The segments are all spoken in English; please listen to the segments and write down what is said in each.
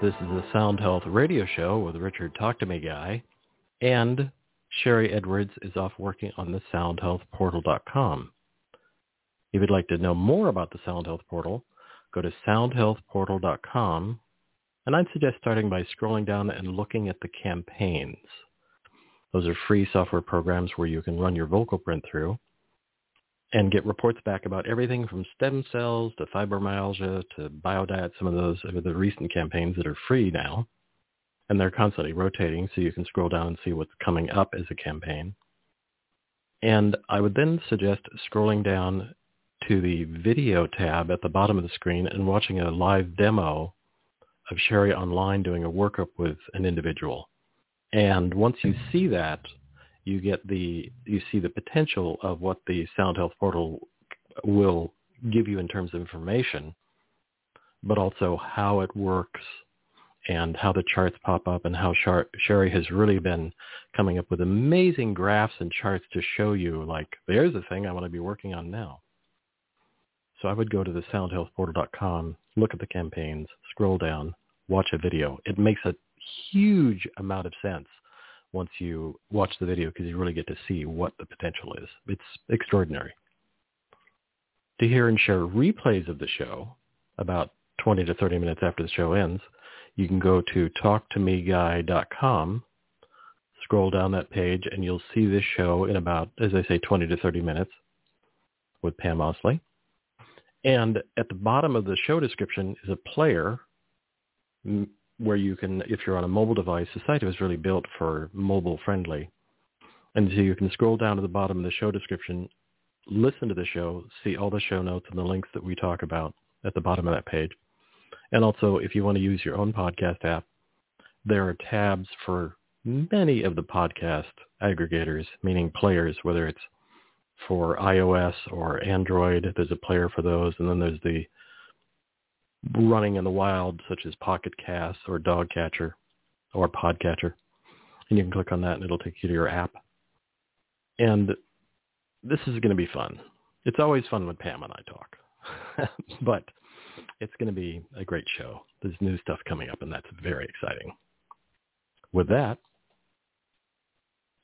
This is the Sound Health Radio Show with Richard Talk to Me Guy, and Sharry Edwards is off working on the SoundHealthPortal.com. If you'd like to know more about the Sound Health Portal, go to SoundHealthPortal.com, and I'd suggest starting by scrolling down and looking at the campaigns. Those are free software programs where you can run your vocal print through and get reports back about everything from stem cells to fibromyalgia to biodiet, some of those are the recent campaigns that are free now. And they're constantly rotating, so you can scroll down and see what's coming up as a campaign. And I would then suggest scrolling down to the video tab at the bottom of the screen and watching a live demo of Sharry online doing a workup with an individual. And once you see that, you get the you see the potential of what the Sound Health Portal will give you in terms of information, but also how it works and how the charts pop up and how Sharry has really been coming up with amazing graphs and charts to show you like, there's a thing I want to be working on now. So I would go to the soundhealthportal.com, look at the campaigns, scroll down, watch a video. It makes a huge amount of sense once you watch the video because you really get to see what the potential is. It's extraordinary. To hear and share replays of the show about 20 to 30 minutes after the show ends, you can go to talktomeguy.com, scroll down that page, and you'll see this show in about, as I say, 20 to 30 minutes with Pam Oslie. And at the bottom of the show description is a player where you can, if you're on a mobile device, the site was really built for mobile friendly. And so you can scroll down to the bottom of the show description, listen to the show, see all the show notes and the links that we talk about at the bottom of that page. And also, if you want to use your own podcast app, there are tabs for many of the podcast aggregators, meaning players, whether it's for iOS or Android, there's a player for those. And then there's the running in the wild, such as Pocket Cast or DoggCatcher or Podcatcher. And you can click on that and it'll take you to your app. And this is going to be fun. It's always fun when Pam and I talk. but it's going to be a great show. There's new stuff coming up and that's very exciting. With that,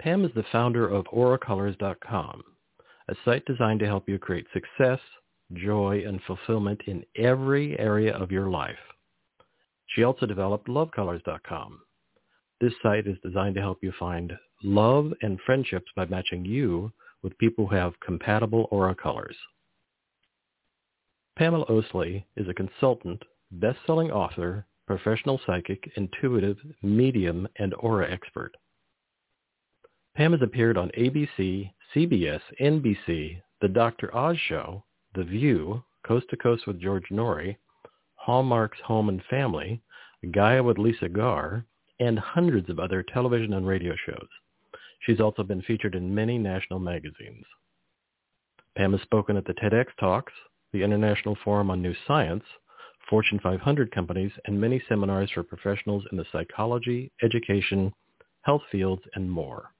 Pam is the founder of auracolors.com, a site designed to help you create success joy, and fulfillment in every area of your life. She also developed lovecolors.com. This site is designed to help you find love and friendships by matching you with people who have compatible aura colors. Pamala Oslie is a consultant, best-selling author, professional psychic, intuitive, medium, and aura expert. Pam has appeared on ABC, CBS, NBC, The Dr. Oz Show, the View, Coast to Coast with George Noory, Hallmark's Home and Family, Gaia with Lisa Garr, and hundreds of other television and radio shows. She's also been featured in many national magazines. Pam has spoken at the TEDx Talks, the International Forum on New Science, Fortune 500 companies, and many seminars for professionals in the psychology, education, health fields, and more.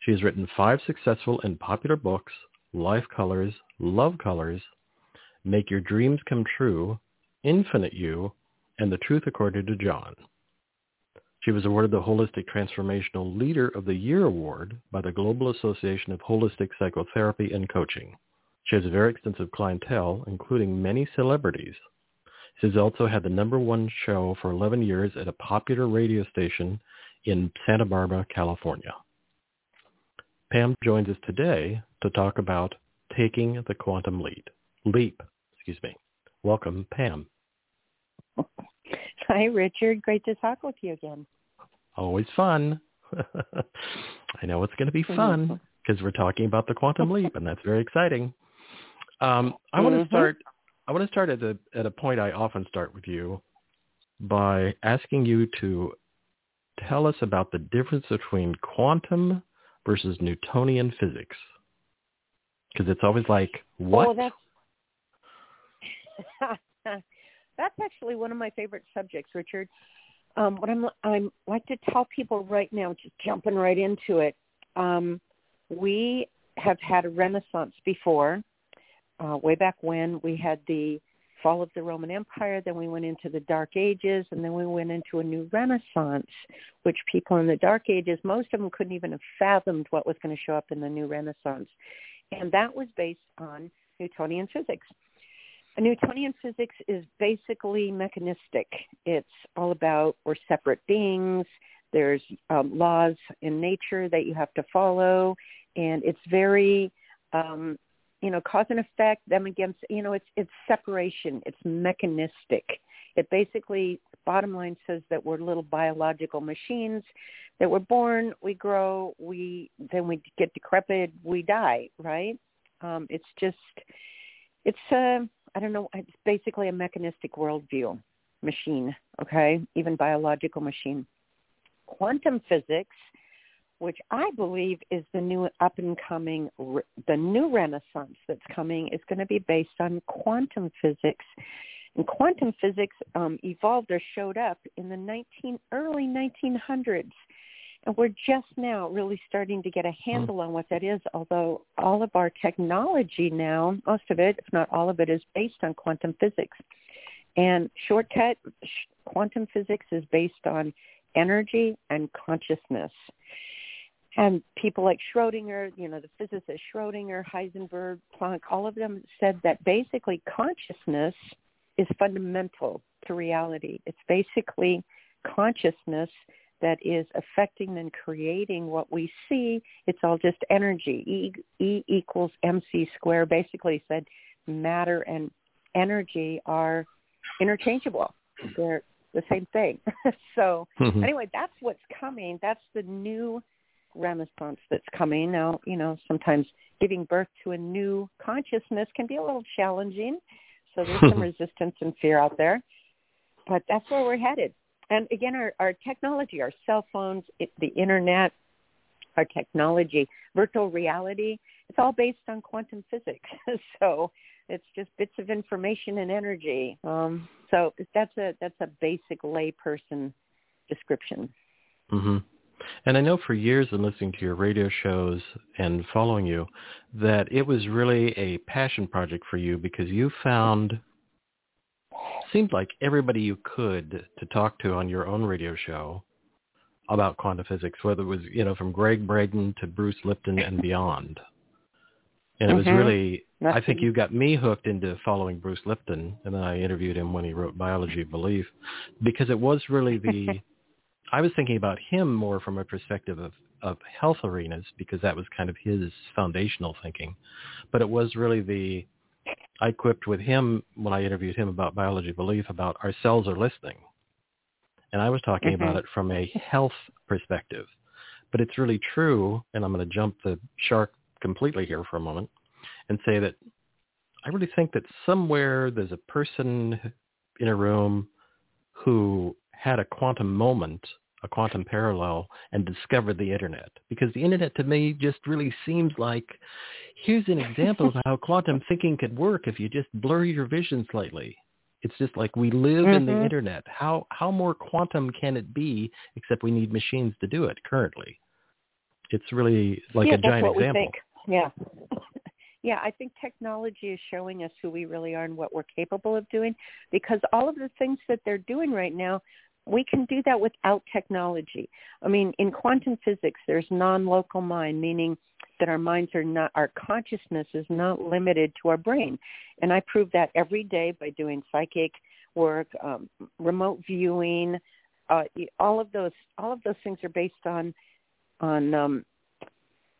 She has written five successful and popular books, Life Colors, Love Colors, Make Your Dreams Come True, Infinite You, and The Truth According to John. She was awarded the Holistic Transformational Leader of the Year Award by the Global Association of Holistic Psychotherapy and Coaching. She has a very extensive clientele, including many celebrities. She has also had the number one show for 11 years at a popular radio station in Santa Barbara, California. Pam joins us today to talk about taking the quantum leap. Leap, excuse me. Welcome, Pam. Hi, Richard. Great to talk with you again. Always fun. I know it's going to be fun because we're talking about the quantum leap, and that's very exciting. Um, I want to mm-hmm. start. I want to start at a at a point I often start with you by asking you to tell us about the difference between quantum versus Newtonian physics because it's always like what? Oh, that's that's actually one of my favorite subjects, Richard. Um, what I'm I'm like to tell people right now, just jumping right into it. Um, we have had a renaissance before. Uh, way back when we had the fall of the Roman Empire, then we went into the Dark Ages, and then we went into a new Renaissance, which people in the Dark Ages, most of them couldn't even have fathomed what was going to show up in the new Renaissance. And that was based on Newtonian physics. Newtonian physics is basically mechanistic. It's all about we're separate beings. There's um, laws in nature that you have to follow, and it's very um, you know, cause and effect, them against, you know, it's it's separation, it's mechanistic. It basically, bottom line says that we're little biological machines that we're born, we grow, we then we get decrepit, we die, right? Um, it's just, it's a, I don't know, it's basically a mechanistic worldview machine, okay, even biological machine. Quantum physics which I believe is the new up and coming, the new renaissance that's coming is going to be based on quantum physics. And quantum physics um, evolved or showed up in the 19, early 1900s. And we're just now really starting to get a hmm. handle on what that is, although all of our technology now, most of it, if not all of it, is based on quantum physics. And shortcut, quantum physics is based on energy and consciousness. And people like Schrodinger, you know, the physicist Schrodinger, Heisenberg, Planck, all of them said that basically consciousness is fundamental to reality. It's basically consciousness that is affecting and creating what we see. It's all just energy. E, e equals mc squared basically said matter and energy are interchangeable. They're the same thing. so mm-hmm. anyway, that's what's coming. That's the new renaissance that's coming. Now you know sometimes giving birth to a new consciousness can be a little challenging. So there's some resistance and fear out there. But that's where we're headed. And again our, our technology our cell phones it, the internet our technology virtual reality it's all based on quantum physics. So it's just bits of information and energy. Um, so that's a that's a basic layperson description. Mhm and I know for years in listening to your radio shows and following you that it was really a passion project for you because you found seemed like everybody you could to talk to on your own radio show about quantum physics, whether it was, you know, from Gregg Braden to Bruce Lipton and beyond. And it was mm-hmm. really, That's I think you got me hooked into following Bruce Lipton, and then I interviewed him when he wrote Biology of Belief, because it was really the I was thinking about him more from a perspective of, of health arenas because that was kind of his foundational thinking. But it was really the, I quipped with him when I interviewed him about biology belief about our cells are listening. And I was talking mm-hmm. about it from a health perspective. But it's really true, and I'm going to jump the shark completely here for a moment and say that I really think that somewhere there's a person in a room who had a quantum moment, a quantum parallel, and discovered the internet. Because the internet to me just really seems like here's an example of how quantum thinking could work if you just blur your vision slightly. It's just like we live mm-hmm. in the mm-hmm. internet. How how more quantum can it be? Except we need machines to do it currently. It's really like yeah, a giant example. Yeah. yeah, I think technology is showing us who we really are and what we're capable of doing because all of the things that they're doing right now we can do that without technology. I mean, in quantum physics, there's non-local mind, meaning that our minds are not, our consciousness is not limited to our brain. And I prove that every day by doing psychic work, um, remote viewing, uh, all of those, all of those things are based on, on um,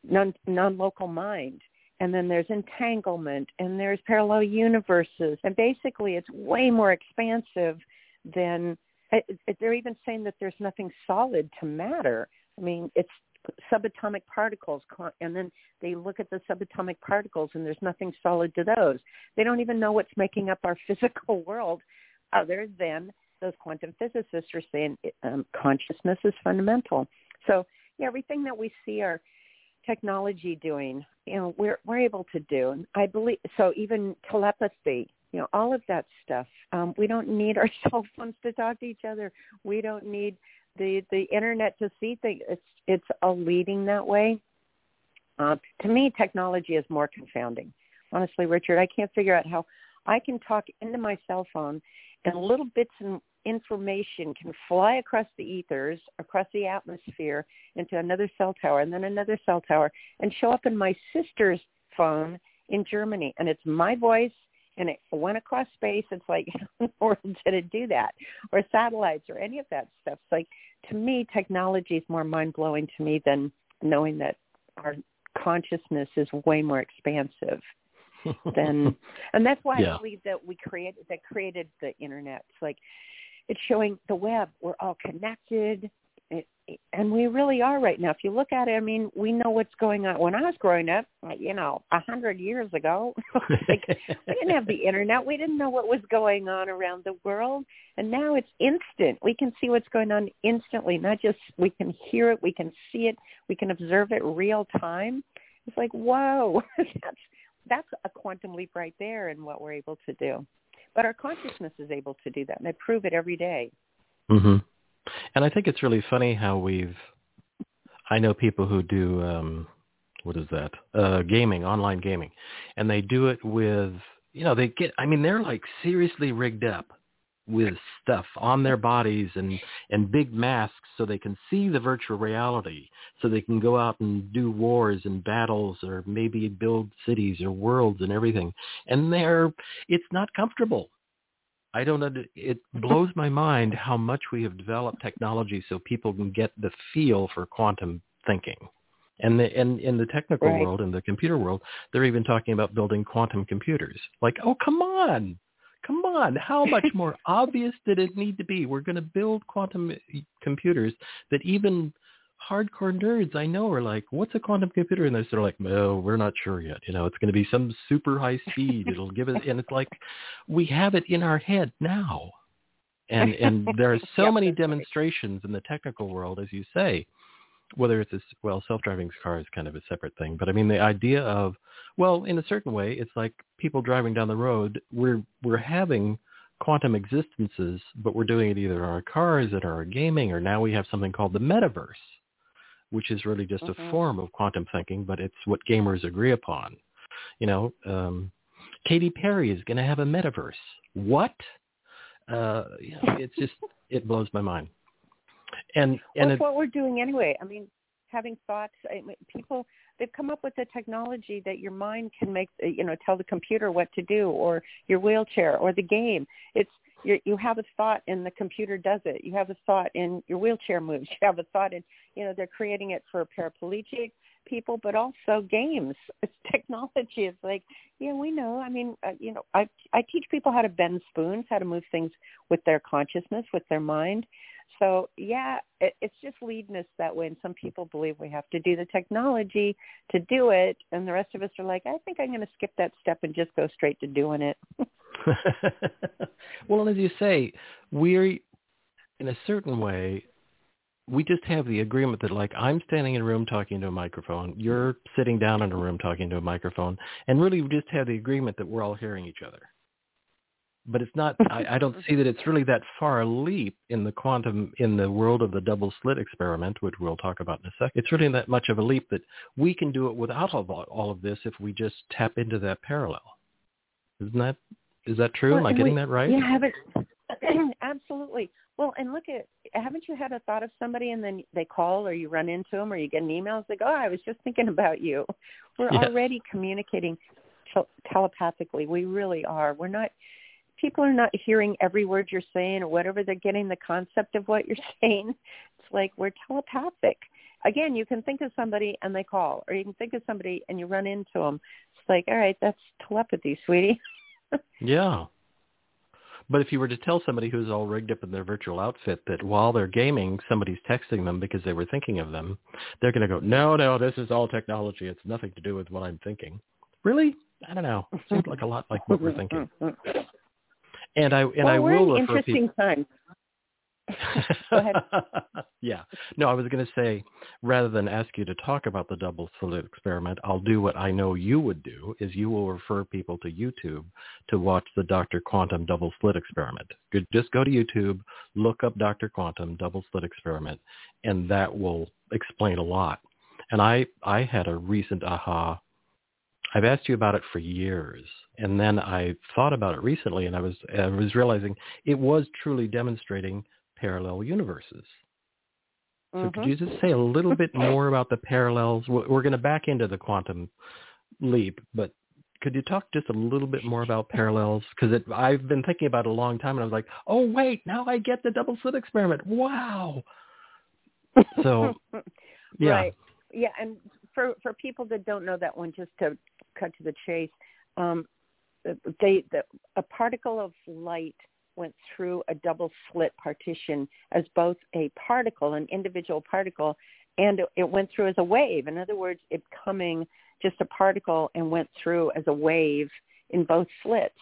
non, non-local mind. And then there's entanglement, and there's parallel universes, and basically it's way more expansive than they're even saying that there's nothing solid to matter. I mean, it's subatomic particles, and then they look at the subatomic particles, and there's nothing solid to those. They don't even know what's making up our physical world, other than those quantum physicists are saying um, consciousness is fundamental. So, yeah, everything that we see our technology doing, you know, we're we're able to do. And I believe so. Even telepathy, you know, all of that stuff. Um, we don't need our cell phones to talk to each other. We don't need the the internet to see things. It's it's all leading that way. Uh, to me, technology is more confounding. Honestly, Richard, I can't figure out how I can talk into my cell phone and little bits and information can fly across the ethers, across the atmosphere into another cell tower and then another cell tower and show up in my sister's phone in Germany. And it's my voice and it went across space. It's like, how in the world did it do that? Or satellites or any of that stuff. It's like, to me, technology is more mind-blowing to me than knowing that our consciousness is way more expansive than, and that's why yeah. I believe that we created, that created the internet. It's like, it's showing the web. We're all connected and we really are right now. If you look at it, I mean, we know what's going on. When I was growing up, you know, a hundred years ago, like, we didn't have the internet. We didn't know what was going on around the world, and now it's instant. We can see what's going on instantly. Not just we can hear it, we can see it, we can observe it real time. It's like whoa, that's that's a quantum leap right there in what we're able to do. But our consciousness is able to do that, and I prove it every day. Mm-hmm. And I think it's really funny how we've I know people who do um what is that? Uh gaming, online gaming. And they do it with you know, they get I mean they're like seriously rigged up with stuff on their bodies and and big masks so they can see the virtual reality so they can go out and do wars and battles or maybe build cities or worlds and everything and they're it's not comfortable I don't under, it blows my mind how much we have developed technology so people can get the feel for quantum thinking. And the, and in the technical right. world, in the computer world, they're even talking about building quantum computers. Like, oh, come on. Come on. How much more obvious did it need to be? We're going to build quantum computers that even hardcore nerds I know are like, "What's a quantum computer?" And they're sort of like, "No, we're not sure yet. You know, it's going to be some super high speed. It'll give it." And it's like, we have it in our head now, and and there are so many demonstrations in the technical world, as you say. Whether it's a, well, self-driving car is kind of a separate thing, but I mean the idea of, well, in a certain way, it's like people driving down the road. We're we're having quantum existences, but we're doing it either in our cars, in our gaming, or now we have something called the metaverse, which is really just mm-hmm. a form of quantum thinking, but it's what gamers agree upon. You know, um, Katy Perry is going to have a metaverse. What? Uh, you know, it's just it blows my mind. And and well, what we're doing anyway. I mean, having thoughts. I mean, people they've come up with a technology that your mind can make you know tell the computer what to do, or your wheelchair, or the game. It's you you have a thought and the computer does it. You have a thought and your wheelchair moves. You have a thought and you know they're creating it for a paraplegic people, but also games. It's technology. It's like yeah, we know. I mean, uh, you know, I I teach people how to bend spoons, how to move things with their consciousness, with their mind. So yeah, it, it's just leading us that way. And some people believe we have to do the technology to do it, and the rest of us are like, I think I'm going to skip that step and just go straight to doing it. well, and as you say, we're in a certain way. We just have the agreement that, like, I'm standing in a room talking to a microphone, you're sitting down in a room talking to a microphone, and really we just have the agreement that we're all hearing each other. But it's not. I, I don't see that it's really that far a leap in the quantum in the world of the double slit experiment, which we'll talk about in a second. It's really that much of a leap that we can do it without all, all of this if we just tap into that parallel. Isn't that is that true? Well, Am I getting we, that right? Yeah, but absolutely. Well, and look at haven't you had a thought of somebody and then they call or you run into them or you get an email and say, "Oh, I was just thinking about you." We're yes. already communicating telepathically. We really are. We're not people are not hearing every word you're saying or whatever they're getting the concept of what you're saying. It's like we're telepathic. Again, you can think of somebody and they call, or you can think of somebody and you run into them. It's like, all right, that's telepathy, sweetie. yeah. But if you were to tell somebody who's all rigged up in their virtual outfit that while they're gaming, somebody's texting them because they were thinking of them, they're going to go, no, no, this is all technology. It's nothing to do with what I'm thinking. Really? I don't know. Seems like a lot like what we're thinking. And I and well, I will refer interesting people. Time. yeah. No, I was going to say, rather than ask you to talk about the double slit experiment, I'll do what I know you would do, is you will refer people to YouTube to watch the Dr. Quantum double slit experiment. Just go to YouTube, look up Dr. Quantum double slit experiment, and that will explain a lot. And I, I had a recent aha I've asked you about it for years, and then I thought about it recently, and I was I was realizing it was truly demonstrating parallel universes. So Mhm. could you just say a little bit more about the parallels? We're we're going to back into the quantum leap, but could you talk just a little bit more about parallels? Because I've been thinking about it a long time, and I was like, oh wait, now I get the double slit experiment. Wow. So yeah, Right. Yeah, and for for people that don't know that one, just to cut to the chase, um, they the, a particle of light went through a double slit partition as both a particle, an individual particle, and it, went through as a wave. In other words, it coming just a particle and went through as a wave in both slits.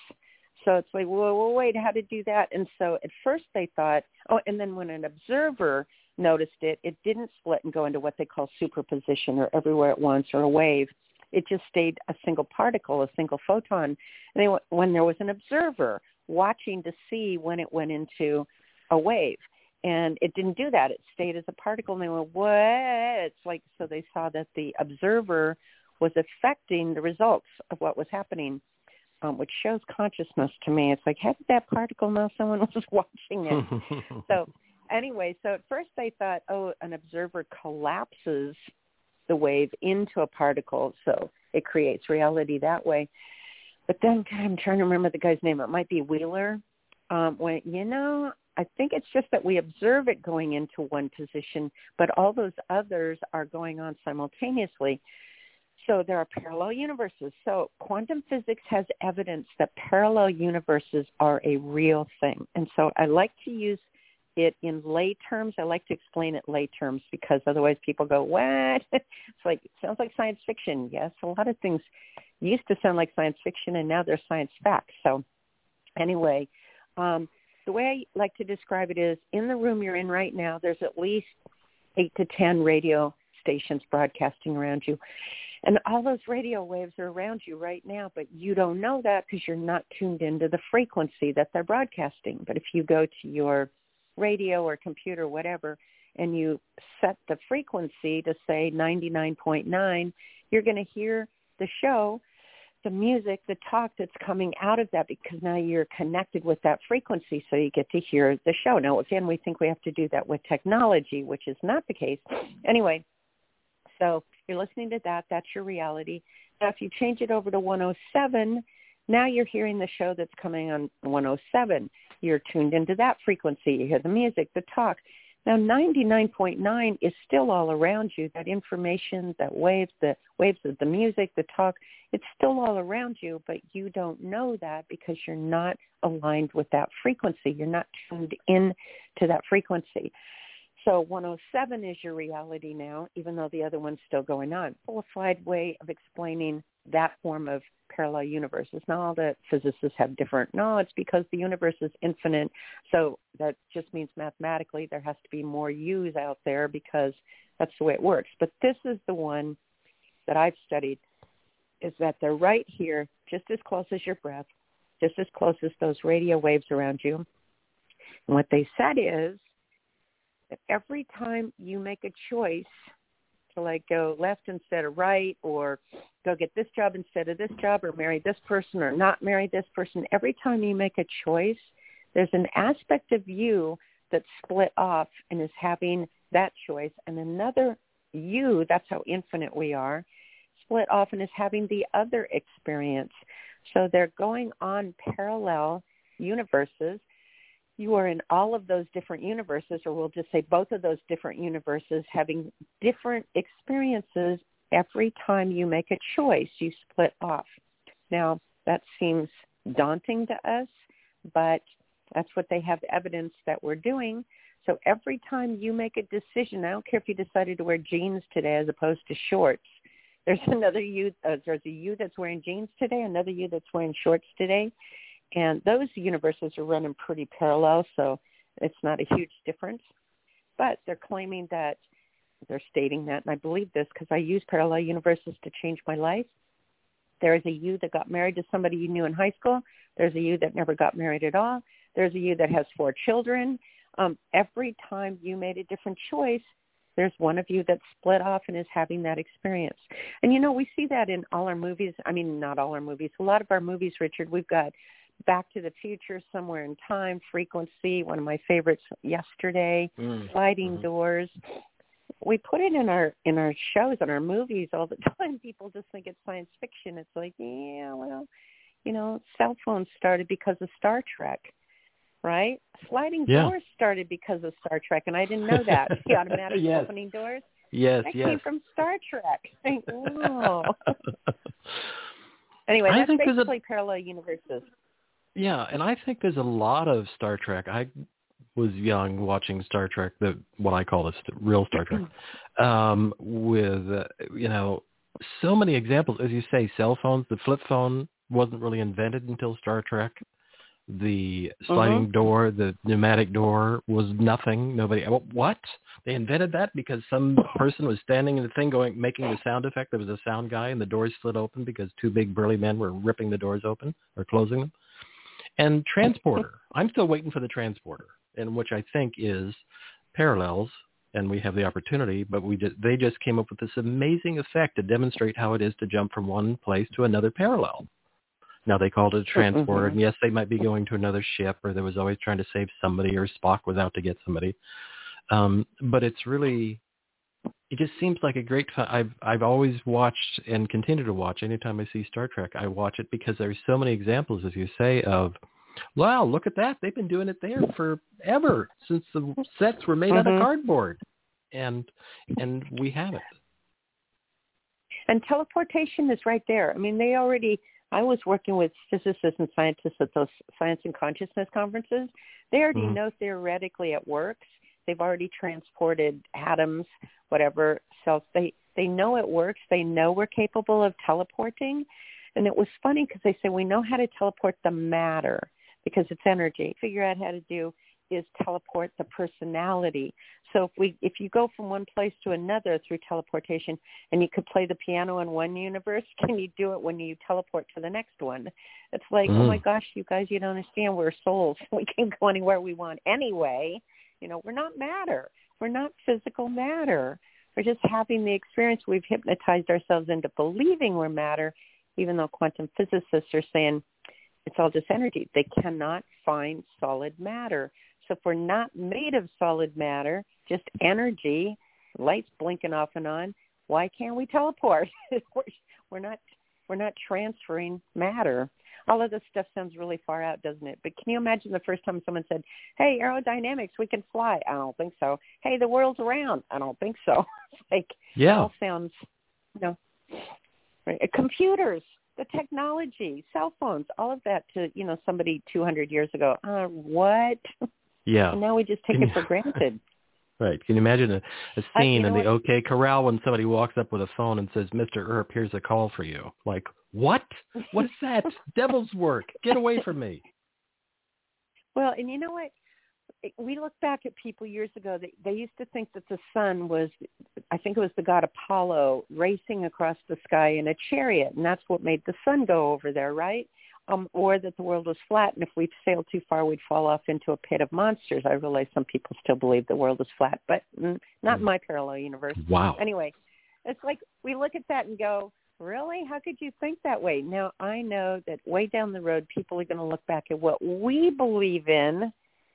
So it's like, whoa, whoa, wait, how to do that? And so at first they thought, oh, and then when an observer noticed it, it didn't split and go into what they call superposition or everywhere at once or a wave. It just stayed a single particle, a single photon. And they, when there was an observer watching to see when it went into a wave, and it didn't do that. It stayed as a particle, and they went, "What?" It's like so they saw that the observer was affecting the results of what was happening, um, which shows consciousness to me. It's like, how did that particle know someone was watching it? so anyway, so at first they thought, oh, an observer collapses the wave into a particle, so it creates reality that way. But then I'm trying to remember the guy's name. It might be Wheeler. Um, went, you know, I think it's just that we observe it going into one position, but all those others are going on simultaneously. So there are parallel universes. So quantum physics has evidence that parallel universes are a real thing. And so I like to use it in lay terms. I like to explain it lay terms because otherwise people go, what? it's like, it sounds like science fiction. Yes, a lot of things used to sound like science fiction and now they're science facts. So anyway, um, the way I like to describe it is in the room you're in right now, there's at least eight to 10 radio stations broadcasting around you. And all those radio waves are around you right now, but you don't know that because you're not tuned into the frequency that they're broadcasting. But if you go to your radio or computer, whatever, and you set the frequency to say 99.9, you're going to hear the show, the music, the talk that's coming out of that because now you're connected with that frequency so you get to hear the show. Now, again, we think we have to do that with technology, which is not the case. Anyway, so you're listening to that. That's your reality. Now, if you change it over to 107, now you're hearing the show that's coming on 107. You're tuned into that frequency. You hear the music, the talk. Now, 99.9 is still all around you. That information, that waves, the waves of the music, the talk, it's still all around you, but you don't know that because you're not aligned with that frequency. You're not tuned in to that frequency. So 107 is your reality now, even though the other one's still going on. Simplified way of explaining that form of parallel universes. Now all the physicists have different, no, it's because the universe is infinite. So that just means mathematically there has to be more U's out there because that's the way it works. But this is the one that I've studied is that they're right here, just as close as your breath, just as close as those radio waves around you. And what they said is that every time you make a choice to like go left instead of right or go get this job instead of this job or marry this person or not marry this person, every time you make a choice, there's an aspect of you that's split off and is having that choice and another you, that's how infinite we are, split off and is having the other experience. So they're going on parallel universes you are in all of those different universes, or we'll just say both of those different universes having different experiences every time you make a choice, you split off. Now, that seems daunting to us, but that's what they have evidence that we're doing. So every time you make a decision, I don't care if you decided to wear jeans today as opposed to shorts. There's another you. Uh, there's a you that's wearing jeans today, another you that's wearing shorts today. And those universes are running pretty parallel, so it's not a huge difference. But they're claiming that, they're stating that, and I believe this because I use parallel universes to change my life. There is a you that got married to somebody you knew in high school. There's a you that never got married at all. There's a you that has four children. Um, every time you made a different choice, there's one of you that split off and is having that experience. And you know, we see that in all our movies. I mean, not all our movies. A lot of our movies, Richard, we've got Back to the Future, Somewhere in Time, Frequency, one of my favorites, Yesterday, mm. Sliding mm-hmm. Doors. We put it in our in our shows and our movies all the time. People just think it's science fiction. It's like, yeah, well, you know, cell phones started because of Star Trek right? Sliding yeah. doors started because of Star Trek, and I didn't know that. The automatic yes. opening doors. Yes, that yes. came from Star Trek. oh. anyway, that's basically a, parallel universes. Yeah, and I think there's a lot of Star Trek. I was young watching Star Trek, the what I call the real Star Trek, um, with uh, you know so many examples. As you say, cell phones. The flip phone wasn't really invented until Star Trek the sliding uh-huh. door, the pneumatic door was nothing. Nobody, what? They invented that because some person was standing in the thing going, making the sound effect. There was a sound guy and the doors slid open because two big burly men were ripping the doors open or closing them. And transporter, I'm still waiting for the transporter, and which I think is parallels and we have the opportunity, but we just, they just came up with this amazing effect to demonstrate how it is to jump from one place to another parallel. Now they called it a transporter, mm-hmm. and yes, they might be going to another ship, or there was always trying to save somebody, or Spock was out to get somebody. Um, but it's really, it just seems like a great. Fun. I've I've always watched and continue to watch. Anytime I see Star Trek, I watch it because there's so many examples, as you say, of wow, look at that. They've been doing it there forever since the sets were made mm-hmm. out of mm-hmm. cardboard, and and we have it. And teleportation is right there. I mean, they already I was working with physicists and scientists at those science and consciousness conferences. They already mm-hmm. know theoretically it works. They've already transported atoms, whatever cells. They they know it works. They know we're capable of teleporting. And it was funny because they say we know how to teleport the matter because it's energy. Figure out how to do is teleport the personality. So if we if you go from one place to another through teleportation and you could play the piano in one universe, can you do it when you teleport to the next one? It's like, mm. oh my gosh, you guys, you don't understand. We're souls. We can go anywhere we want anyway. You know, we're not matter. We're not physical matter. We're just having the experience. We've hypnotized ourselves into believing we're matter, even though quantum physicists are saying it's all just energy. They cannot find solid matter. So if we're not made of solid matter, just energy, lights blinking off and on, why can't we teleport? we're not we're not transferring matter. All of this stuff sounds really far out, doesn't it? But can you imagine the first time someone said, "Hey, aerodynamics, we can fly"? I don't think so. Hey, the world's round. I don't think so. like yeah, all sounds, you know, right. computers, the technology, cell phones, all of that to you know somebody 200 years ago. Uh, what? Yeah. And now we just take it for granted. Right. Can you imagine a, a scene in the what? OK Corral when somebody walks up with a phone and says, "Mr. Earp, here's a call for you." Like, what? What is that? Devil's work. Get away from me. Well, and you know what? We look back at people years ago. They, they used to think that the sun was, I think it was the god Apollo, racing across the sky in a chariot, and that's what made the sun go over there, right? Um, or that the world was flat, and if we sailed too far, we'd fall off into a pit of monsters. I realize some people still believe the world is flat, but mm, not in my parallel universe. Wow. Anyway, it's like we look at that and go, really? How could you think that way? Now, I know that way down the road, people are going to look back at what we believe in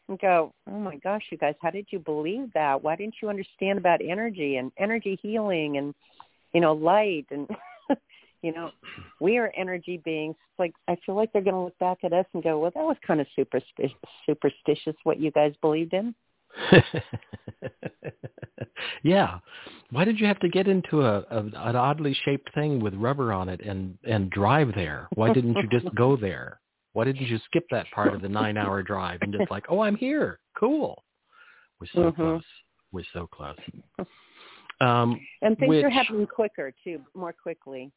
and go, oh my gosh, you guys, how did you believe that? Why didn't you understand about energy and energy healing and, you know, light and you know, we are energy beings. It's Like I feel like they're going to look back at us and go, "Well, that was kind of superstitious, superstitious what you guys believed in." yeah. Why did you have to get into a, a an oddly shaped thing with rubber on it and and drive there? Why didn't you just go there? Why didn't you skip that part of the nine hour drive and just like, oh, I'm here. Cool. We're so mm-hmm. close. We're so close. Um, and things which, are happening quicker too, more quickly.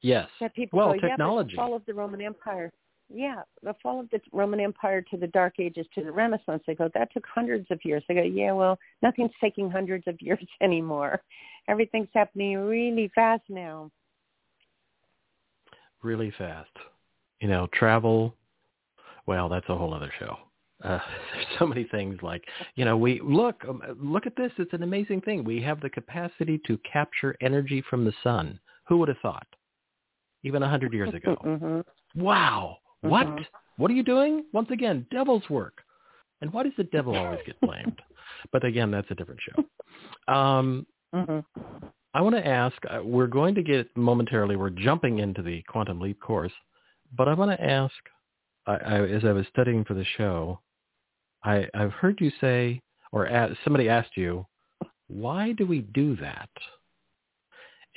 Yes. That people well, go, technology. Yeah, the fall of the Roman Empire. Yeah, the fall of the Roman Empire to the Dark Ages to the Renaissance. They go, that took hundreds of years. They go, yeah, well, nothing's taking hundreds of years anymore. Everything's happening really fast now. Really fast. You know, travel. Well, that's a whole other show. uh, there's so many things like you know we look um, look at this it's an amazing thing we have the capacity to capture energy from the sun who would have thought even a hundred years ago. Mm-hmm. wow. What? Mhm. what are you doing? Once again devil's work. And why does the devil always get blamed? But again that's a different show. Um hmm I want to ask, uh, we're going to get momentarily, we're jumping into the Quantum Leap course, but I want to ask, I, I, as I was studying for the show, I, I've heard you say, or somebody asked you, why do we do that?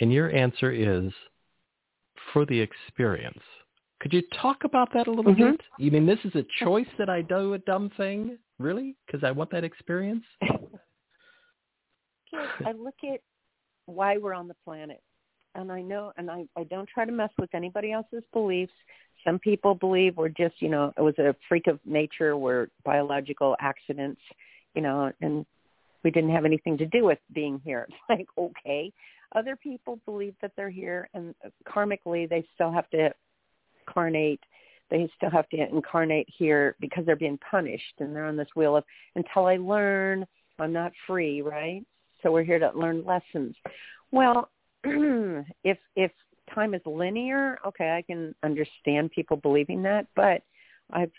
And your answer is, for the experience. Could you talk about that a little Mhm. bit? You mean this is a choice that I do a dumb thing? Really? Because I want that experience? I look at why we're on the planet. And I know, and I, I don't try to mess with anybody else's beliefs. Some people believe we're just, you know, it was a freak of nature, we're biological accidents, you know, and we didn't have anything to do with being here. It's like, okay. Other people believe that they're here and karmically they still have to incarnate. They still have to incarnate here because they're being punished and they're on this wheel of until I learn I'm not free, right? So we're here to learn lessons. Well, if if time is linear, okay, I can understand people believing that, but I've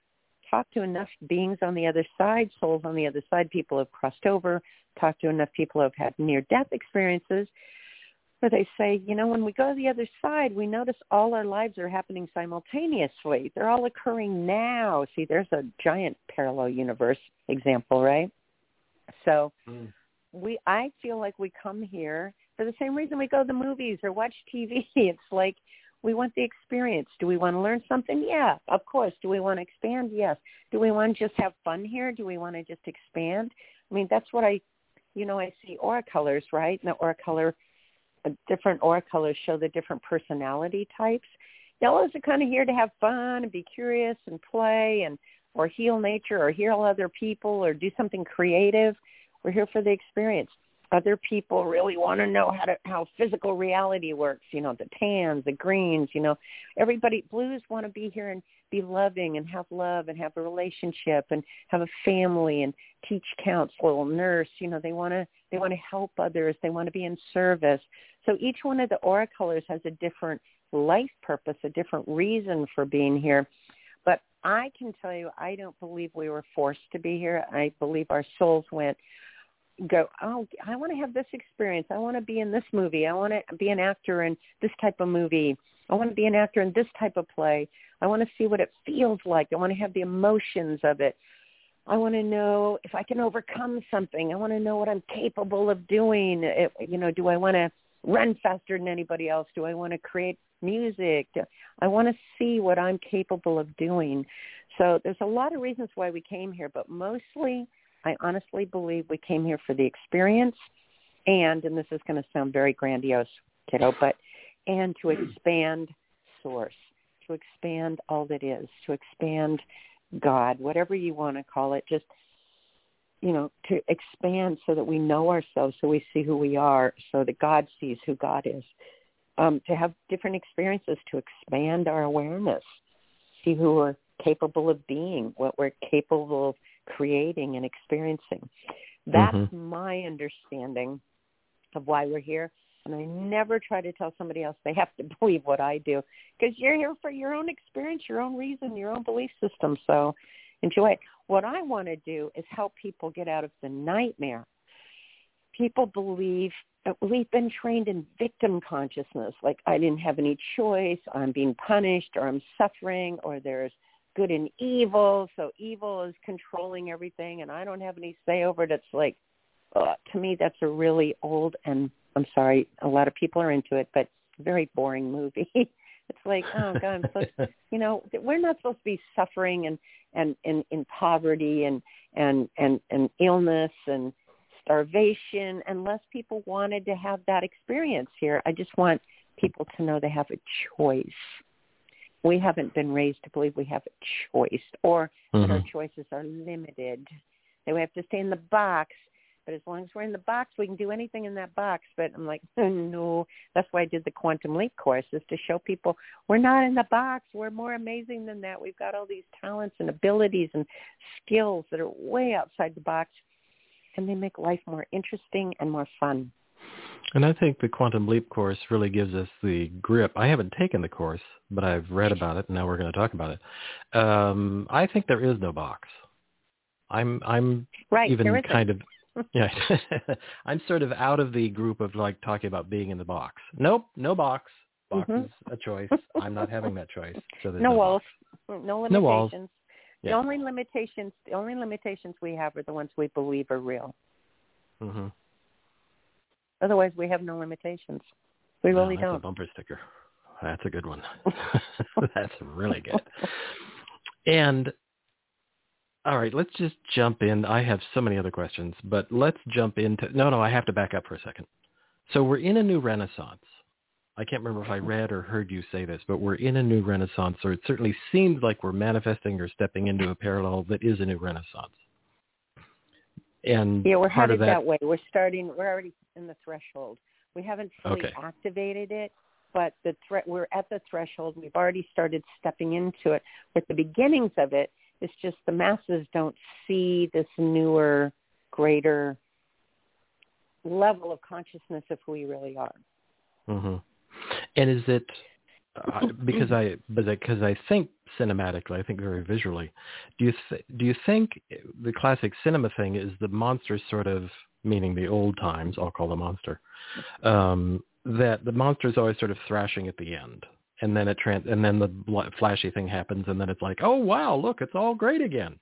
talked to enough beings on the other side, souls on the other side, people have crossed over, talked to enough people who have had near death experiences where they say, you know, when we go to the other side, we notice all our lives are happening simultaneously. They're all occurring now. See, there's a giant parallel universe example, right? So hmm. we I feel like we come here for the same reason we go to the movies or watch TV. It's like we want the experience. Do we want to learn something? Yeah, of course. Do we want to expand? Yes. Do we want to just have fun here? Do we want to just expand? I mean, that's what I, you know, I see aura colors, right? And the aura color, different aura colors show the different personality types. Yellows are kind of here to have fun and be curious and play and or heal nature or heal other people or do something creative. We're here for the experience. Other people really want to know how to how physical reality works. You know, the tans, the greens. You know, everybody blues want to be here and be loving and have love and have a relationship and have a family and teach counsel, nurse. You know, they want to they want to help others. They want to be in service. So each one of the aura colors has a different life purpose, a different reason for being here. But I can tell you, I don't believe we were forced to be here. I believe our souls went, go, oh, I want to have this experience. I want to be in this movie. I want to be an actor in this type of movie. I want to be an actor in this type of play. I want to see what it feels like. I want to have the emotions of it. I want to know if I can overcome something. I want to know what I'm capable of doing. It, you know, do I want to run faster than anybody else? Do I want to create music? I want to see what I'm capable of doing. So there's a lot of reasons why we came here, but mostly I honestly believe we came here for the experience and, and this is going to sound very grandiose, kiddo, but, and to expand source, to expand all that is, to expand God, whatever you want to call it, just, you know, to expand so that we know ourselves, so we see who we are, so that God sees who God is. Um, to have different experiences to expand our awareness, see who we're capable of being, what we're capable of creating and experiencing. That's Mhm. my understanding of why we're here. And I never try to tell somebody else they have to believe what I do because you're here for your own experience, your own reason, your own belief system. So enjoy it. What I want to do is help people get out of the nightmare. People believe that we've been trained in victim consciousness, like I didn't have any choice, I'm being punished, or I'm suffering, or there's good and evil, so evil is controlling everything, and I don't have any say over it. It's like, uh, to me, that's a really old and I'm sorry, a lot of people are into it, but very boring movie. it's like, oh God, I'm supposed, you know, we're not supposed to be suffering and and in in poverty and and and and illness and starvation unless people wanted to have that experience here. I just want people to know they have a choice. We haven't been raised to believe we have a choice or that our Mhm. choices are limited. That we have to stay in the box But as long as we're in the box, we can do anything in that box. But I'm like, no. That's why I did the Quantum Leap course, is to show people we're not in the box. We're more amazing than that. We've got all these talents and abilities and skills that are way outside the box, and they make life more interesting and more fun. And I think the Quantum Leap course really gives us the grip. I haven't taken the course, but I've read about it, and now we're going to talk about it. Um, I think there is no box. I'm I'm right, even kind of yeah. I'm sort of out of the group of like talking about being in the box. Nope, no box. Box mm-hmm. is a choice. I'm not having that choice. So no, no walls, box. no limitations. No walls. Yeah. The only limitations, the only limitations we have are the ones we believe are real. Mm-hmm. Otherwise, we have no limitations. We really that's don't. A bumper sticker. That's a good one. that's really good. And all right, let's just jump in. I have so many other questions, but let's jump into. No, no, I have to back up for a second. So we're in a new renaissance. I can't remember if I mm-hmm. read or heard you say this, but we're in a new renaissance, or it certainly seems like we're manifesting or stepping into a parallel that is a new renaissance. And yeah, we're headed that, that, way. We're starting. We're already in the threshold. We haven't fully okay. activated it, but the thre- we're at the threshold. We've already started stepping into it. With the beginnings of it, it's just the masses don't see this newer, greater level of consciousness of who we really are. Mm-hmm. And is it uh, because I because I think cinematically, I think very visually. Do you th- do you think the classic cinema thing is the monster sort of meaning the old times? I'll call the monster. Um, that the monster is always sort of thrashing at the end, and then it trans- and then the flashy thing happens, and then it's like, oh wow, look, it's all great again.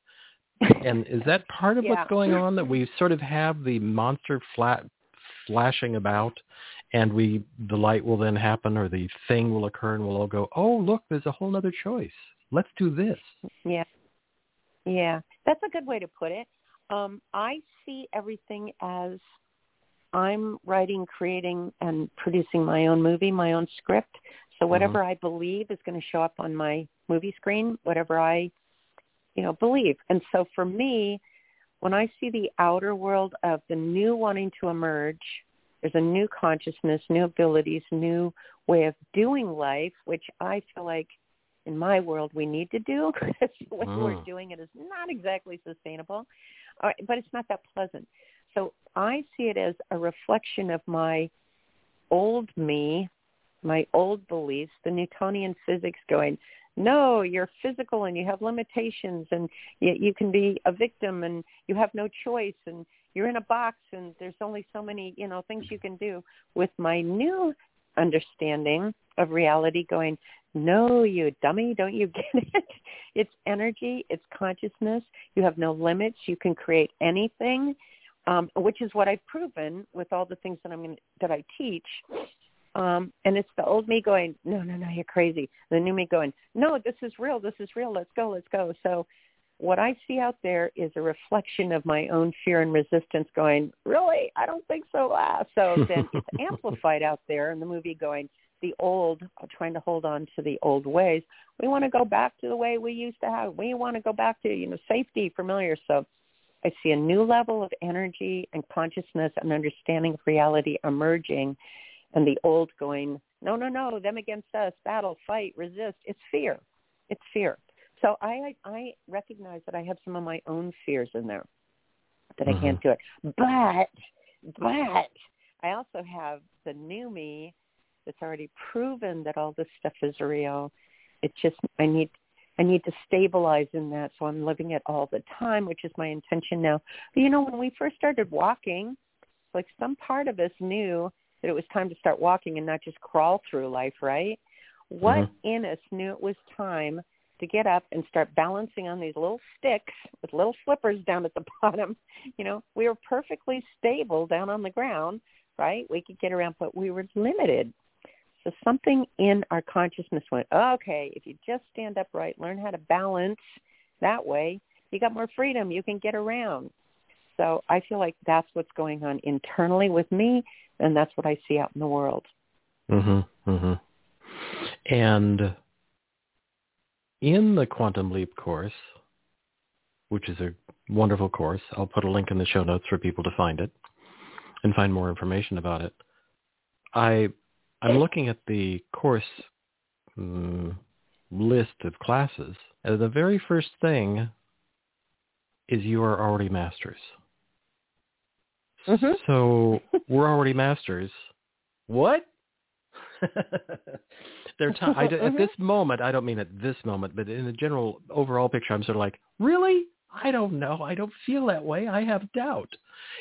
and is that part of yeah. what's going on? That we sort of have the monster flat flashing about and we the light will then happen or the thing will occur and we'll all go oh look there's a whole other choice let's do this yeah yeah that's a good way to put it um i see everything as i'm writing creating and producing my own movie my own script so mm-hmm. whatever mm-hmm. i believe is going to show up on my movie screen whatever i you know believe and so for me when i see the outer world of the new wanting to emerge there's a new consciousness, new abilities, new way of doing life, which I feel like in my world we need to do because way mm. we're doing it is not exactly sustainable, uh, but it's not that pleasant. So I see it as a reflection of my old me, my old beliefs, the Newtonian physics going, no, you're physical and you have limitations and you, you can be a victim and you have no choice and you're in a box and there's only so many, you know, things you can do. With my new understanding of reality going, no, you dummy, don't you get it? It's energy, it's consciousness. You have no limits. You can create anything, um, which is what I've proven with all the things that I'm going that I teach. Um, and it's the old me going, no, no, no, you're crazy. The new me going, no, this is real. This is real. Let's go. Let's go. So what I see out there is a reflection of my own fear and resistance going, really? I don't think so. Ah. So then it's amplified out there in the movie going, the old, trying to hold on to the old ways. We want to go back to the way we used to have. We want to go back to, you know, safety, familiar. So I see a new level of energy and consciousness and understanding of reality emerging and the old going, no, no, no, them against us, battle, fight, resist. It's fear. It's fear. So I I recognize that I have some of my own fears in there that mm-hmm. I can't do it. But but I also have the new me that's already proven that all this stuff is real. It's just I need I need to stabilize in that, so I'm living it all the time, which is my intention now. But you know, when we first started walking, like some part of us knew that it was time to start walking and not just crawl through life, right? What mm-hmm. in us knew it was time to get up and start balancing on these little sticks with little flippers down at the bottom. You know, we were perfectly stable down on the ground, right? We could get around, but we were limited. So something in our consciousness went, okay, if you just stand upright, learn how to balance that way, you got more freedom. You can get around. So I feel like that's what's going on internally with me, and that's what I see out in the world. Mhm. Mhm. And in the Quantum Leap course, which is a wonderful course. I'll put a link in the show notes for people to find it and find more information about it. I I'm looking at the course um, list of classes. And the very first thing is you are already masters. Mm-hmm. So we're already masters. What? There t- I, Mm-hmm. at this moment, I don't mean at this moment, but in the general overall picture, I'm sort of like, really? I don't know. I don't feel that way. I have doubt.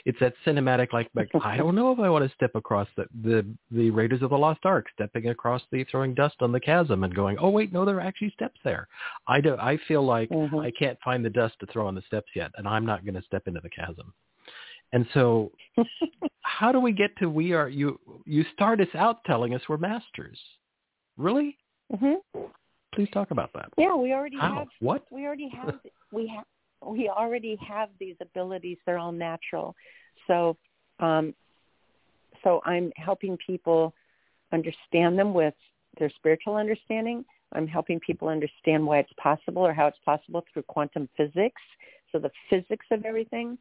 It's that cinematic, like, like I don't know if I want to step across the, the the Raiders of the Lost Ark, stepping across the throwing dust on the chasm and going, oh wait, no, there are actually steps there. I do. I feel like Mhm. I can't find the dust to throw on the steps yet, and I'm not going to step into the chasm. And so, how do we get to we are you? You start us out telling us we're masters. Really? hmm Please talk about that. Yeah, we already How? have What? we already have we have we already have these abilities they're all natural so um so i'm helping people understand them with their spiritual understanding i'm helping people understand why it's possible or how it's possible through quantum physics so the physics of everything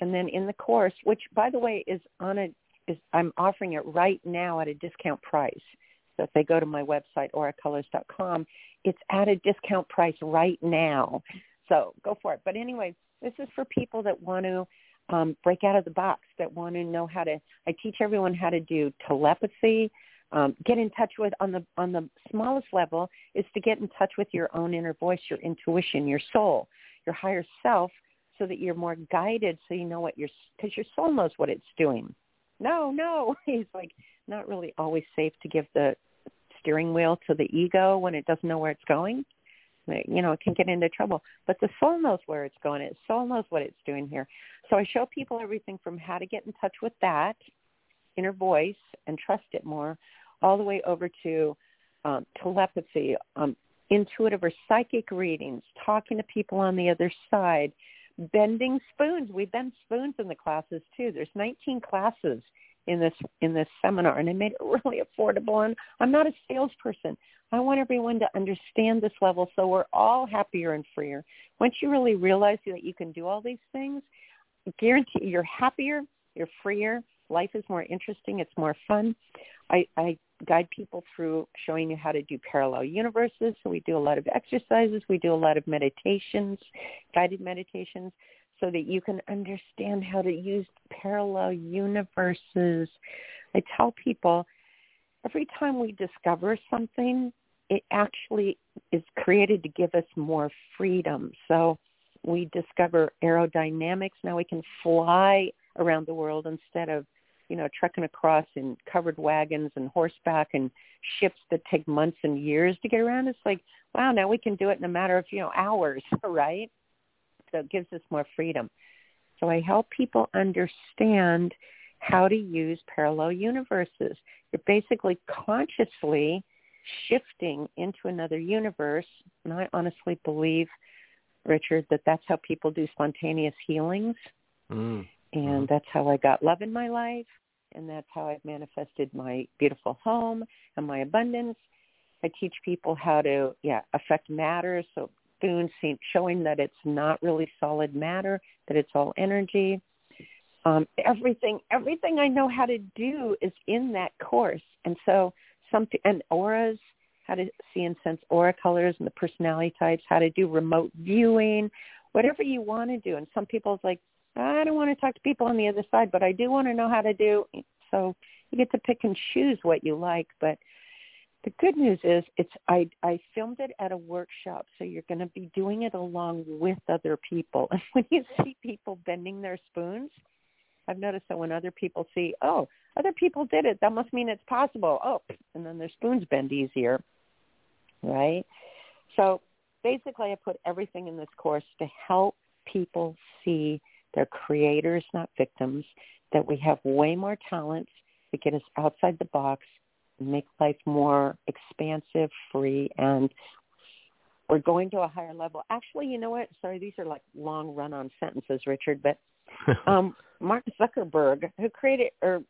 and then in the course which by the way is on a is i'm offering it right now at a discount price so if they go to my website auracolors.com it's at a discount price right now. So go for it. But anyway, this is for people that want to um, break out of the box, that want to know how to. I teach everyone how to do telepathy. Um, get in touch with on the on the smallest level is to get in touch with your own inner voice, your intuition, your soul, your higher self, so that you're more guided, so you know what your because your soul knows what it's doing. No, no, he's like not really always safe to give the steering wheel to the ego when it doesn't know where it's going. You know, it can get into trouble. But the soul knows where it's going. Its soul knows what it's doing here. So I show people everything from how to get in touch with that inner voice and trust it more, all the way over to um, telepathy, um, intuitive or psychic readings, talking to people on the other side, bending spoons. We bend spoons in the classes too. There's 19 classes in this in this seminar and I made it really affordable and I'm not a salesperson. I want everyone to understand this level so we're all happier and freer. Once you really realize that you can do all these things, guarantee you're happier, you're freer, life is more interesting, it's more fun. I, I guide people through showing you how to do parallel universes. So we do a lot of exercises, we do a lot of meditations, guided meditations so that you can understand how to use parallel universes. I tell people every time we discover something, it actually is created to give us more freedom. So we discover aerodynamics. Now we can fly around the world instead of, you know, trekking across in covered wagons and horseback and ships that take months and years to get around. It's like, wow, now we can do it in a matter of, you know, hours, right? So it gives us more freedom. So I help people understand how to use parallel universes. You're basically consciously shifting into another universe. And I honestly believe, Richard, that that's how people do spontaneous healings. Mm. And Mhm. that's how I got love in my life. And that's how I've manifested my beautiful home and my abundance. I teach people how to, yeah, affect matter. So spoon showing that it's not really solid matter, that it's all energy. Um, everything, everything I know how to do is in that course. And so some, and auras, how to see and sense aura colors and the personality types, how to do remote viewing, whatever you want to do. And some people's like, I don't want to talk to people on the other side, but I do want to know how to do. So you get to pick and choose what you like. But the good news is it's I, I filmed it at a workshop, so you're going to be doing it along with other people. And when you see people bending their spoons, I've noticed that when other people see, oh, other people did it, that must mean it's possible. Oh, and then their spoons bend easier, right? So basically, I put everything in this course to help people see they're creators, not victims, that we have way more talents to get us outside the box, make life more expansive, free, and we're going to a higher level. Actually, you know what? Sorry, these are like long run-on sentences, Richard, but um, Mark Zuckerberg, who created or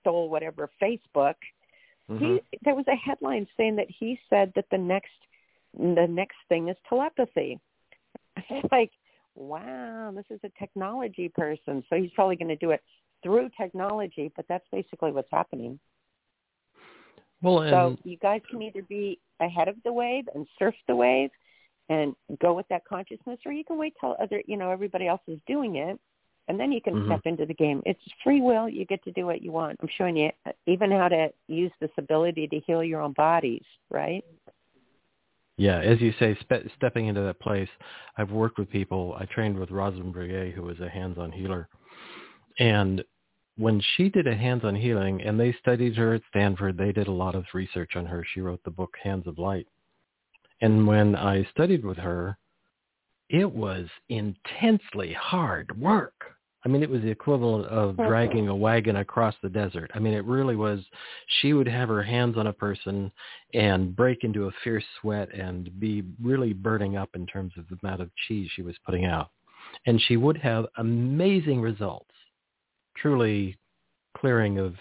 stole whatever Facebook, Mhm. he there was a headline saying that he said that the next the next thing is telepathy. Like, wow, this is a technology person. So he's probably going to do it through technology, but that's basically what's happening. Well, and, so you guys can either be ahead of the wave and surf the wave and go with that consciousness, or you can wait till other, you know, everybody else is doing it, and then you can Mhm. step into the game. It's free will. You get to do what you want. I'm showing you even how to use this ability to heal your own bodies, right? Yeah, as you say, spe- stepping into that place. I've worked with people. I trained with Rosalyn Bruyere, who was a hands-on healer, and when she did a hands-on healing, and they studied her at Stanford, they did a lot of research on her. She wrote the book Hands of Light. And when I studied with her, it was intensely hard work. I mean, it was the equivalent of dragging a wagon across the desert. I mean, it really was. She would have her hands on a person and break into a fierce sweat and be really burning up in terms of the amount of cheese she was putting out. And she would have amazing results, truly clearing of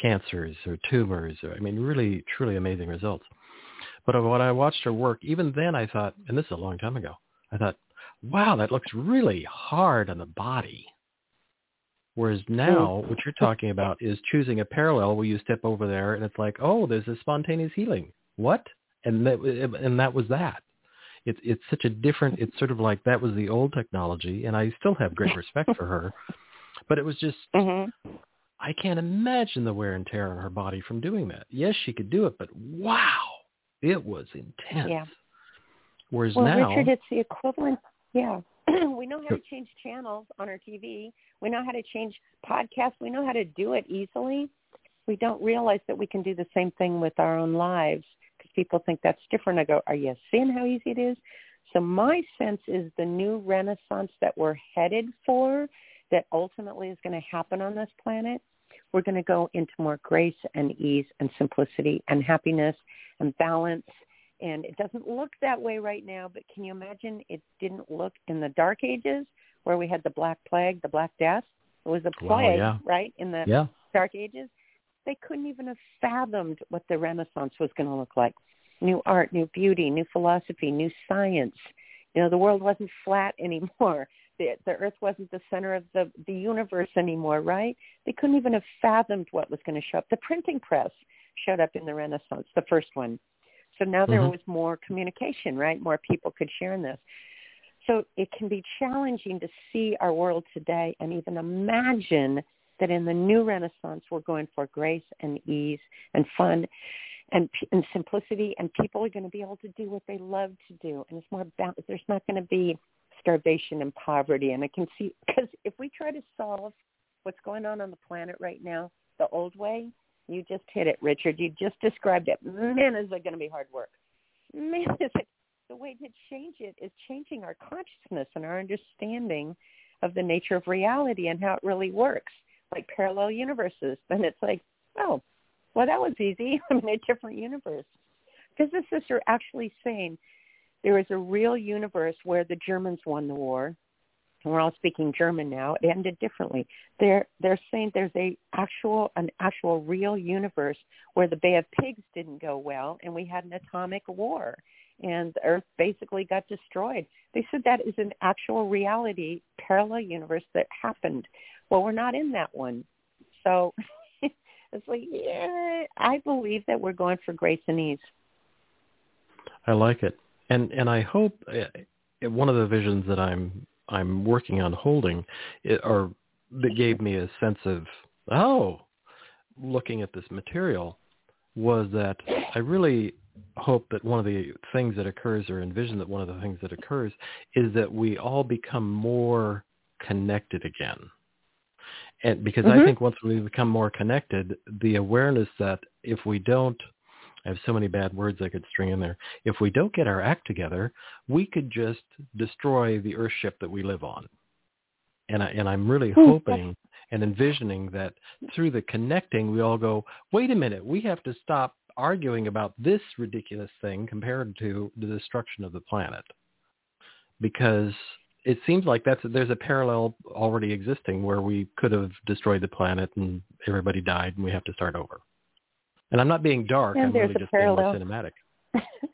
cancers or tumors. Or, I mean, really, truly amazing results. But when I watched her work, even then I thought, and this is a long time ago, I thought, wow, that looks really hard on the body. Whereas now, what you're talking about is choosing a parallel where you step over there and it's like, oh, there's a spontaneous healing. What? And that, and that was that. It's it's such a different. It's sort of like that was the old technology, and I still have great respect for her. But it was just Mhm. I can't imagine the wear and tear on her body from doing that. Yes, she could do it, but wow, it was intense. Yeah. Whereas Well, now, Richard, it's the equivalent. Yeah, we know how to change channels on our TV. We know how to change podcasts. We know how to do it easily. We don't realize that we can do the same thing with our own lives because people think that's different. I go, are you seeing how easy it is? So my sense is the new renaissance that we're headed for, that ultimately is going to happen on this planet. We're going to go into more grace and ease and simplicity and happiness and balance and it doesn't look that way right now, but can you imagine it didn't look in the dark ages where we had the black plague, the black death? It was a Wow, plague, yeah. right, in the yeah, dark ages. They couldn't even have fathomed what the Renaissance was going to look like. New art, new beauty, new philosophy, new science. You know, the world wasn't flat anymore. The, the earth wasn't the center of the, the universe anymore, right? They couldn't even have fathomed what was going to show up. The printing press showed up in the Renaissance, the first one. So now there Mhm. was more communication, right? More people could share in this. So it can be challenging to see our world today and even imagine that in the new Renaissance we're going for grace and ease and fun and, and simplicity, and people are going to be able to do what they love to do, and it's more balanced. There's not going to be starvation and poverty, and I can see because if we try to solve what's going on on the planet right now the old way, you just hit it, Richard. You just described it. Man, is it going to be hard work. Man, is it, the way to change it is changing our consciousness and our understanding of the nature of reality and how it really works, like parallel universes. Then it's like, oh, well, that was easy. I'm in a different universe. Physicists are actually saying there is a real universe where the Germans won the war. And we're all speaking German now. It ended differently. They're they're saying there's a actual an actual real universe where the Bay of Pigs didn't go well, and we had an atomic war, and the Earth basically got destroyed. They said that is an actual reality, parallel universe that happened. Well, we're not in that one, so it's like yeah, I believe that we're going for grace and ease. I like it, and and I hope uh, one of the visions that I'm I'm working on holding, it, or that gave me a sense of oh, looking at this material, was that I really hope that one of the things that occurs, or envision that one of the things that occurs, is that we all become more connected again. And because Mhm. I think once we become more connected, the awareness that if we don't I have so many bad words I could string in there. If we don't get our act together, we could just destroy the Earthship that we live on. And I, and I'm really Hmm. hoping and envisioning that through the connecting, we all go, wait a minute, we have to stop arguing about this ridiculous thing compared to the destruction of the planet, because it seems like that's there's a parallel already existing where we could have destroyed the planet and everybody died and we have to start over. And I'm not being dark. And I'm there's really a just parallel. being more cinematic.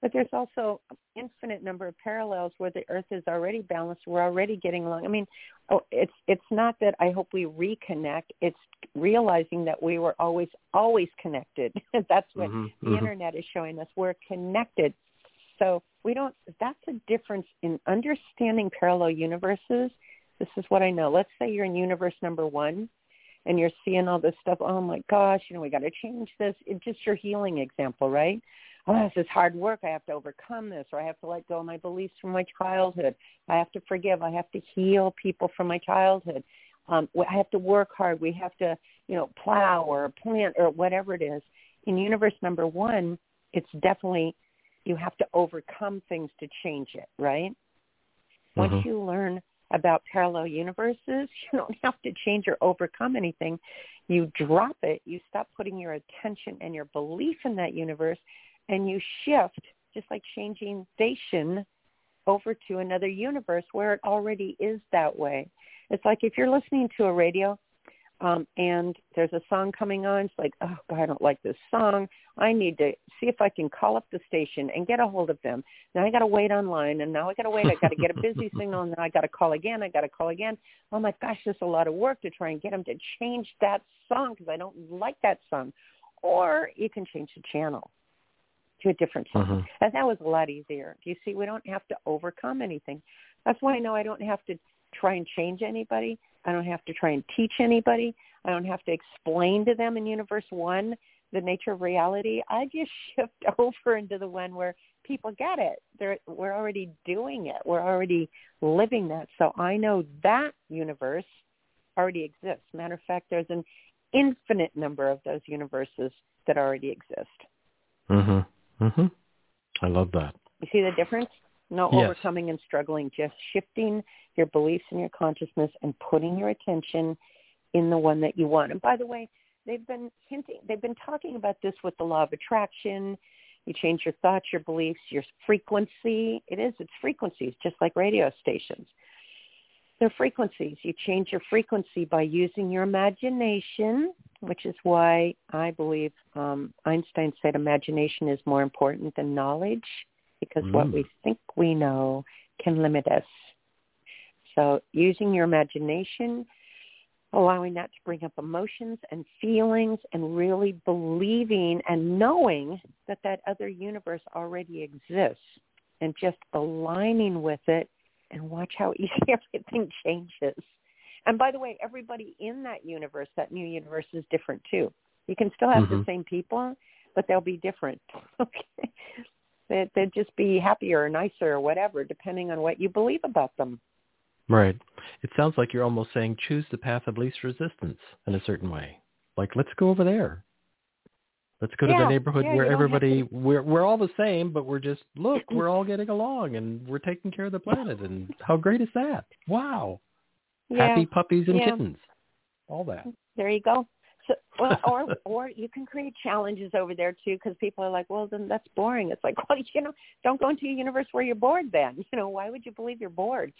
But there's also infinite number of parallels where the Earth is already balanced. We're already getting along. I mean, oh, it's it's not that I hope we reconnect. It's realizing that we were always always connected. that's what mm-hmm, the mm-hmm. internet is showing us. We're connected. So we don't. That's a difference in understanding parallel universes. This is what I know. Let's say you're in universe number one, and you're seeing all this stuff. Oh my gosh, you know, we got to change this. It's just your healing example, right? oh, this is hard work. I have to overcome this, or I have to let go of my beliefs from my childhood. I have to forgive. I have to heal people from my childhood. Um, I have to work hard. We have to, you know, plow or plant or whatever it is. In universe number one, it's definitely you have to overcome things to change it, right? Mm-hmm. Once you learn about parallel universes, you don't have to change or overcome anything. You drop it. You stop putting your attention and your belief in that universe and you shift, just like changing station over to another universe where it already is that way. It's like if you're listening to a radio um, and there's a song coming on, it's like, oh, God, I don't like this song. I need to see if I can call up the station and get a hold of them. Now I got to wait online, and now I got to wait. I got to get a busy signal, and then I got to call again. I got to call again. Oh my gosh, there's a lot of work to try and get them to change that song because I don't like that song. Or you can change the channel to a different song. Mm-hmm. And that was a lot easier. Do you see? We don't have to overcome anything. That's why I know I don't have to try and change anybody. I don't have to try and teach anybody. I don't have to explain to them in Universe One the nature of reality. I just shift over into the one where people get it. They're, we're already doing it. We're already living that. So I know that universe already exists. Matter of fact, there's an infinite number of those universes that already exist. Mhm. Mm-hmm. I love that. You see the difference? No yes. overcoming and struggling, just shifting your beliefs and your consciousness and putting your attention in the one that you want. And by the way, they've been hinting, they've been talking about this with the law of attraction. You change your thoughts, your beliefs, your frequency. It is, it's frequencies, just like radio stations. They're frequencies. You change your frequency by using your imagination, which is why I believe um, Einstein said imagination is more important than knowledge because mm. what we think we know can limit us. So using your imagination, allowing that to bring up emotions and feelings and really believing and knowing that that other universe already exists and just aligning with it and watch how easy everything changes. And by the way, everybody in that universe, that new universe is different too. You can still have mm-hmm. the same people, but they'll be different. okay. They, they'd just be happier or nicer or whatever, depending on what you believe about them. Right. It sounds like you're almost saying choose the path of least resistance in a certain way. Like let's go over there. Let's go yeah, to the neighborhood yeah, where everybody to... we're we're all the same, but we're just look, we're all getting along and we're taking care of the planet and how great is that? Wow. Yeah. Happy puppies and kittens. All that. There you go. So, well, or or you can create challenges over there too, because people are like, well, then that's boring. It's like, well, you know, don't go into a universe where you're bored. Then, you know, why would you believe you're bored?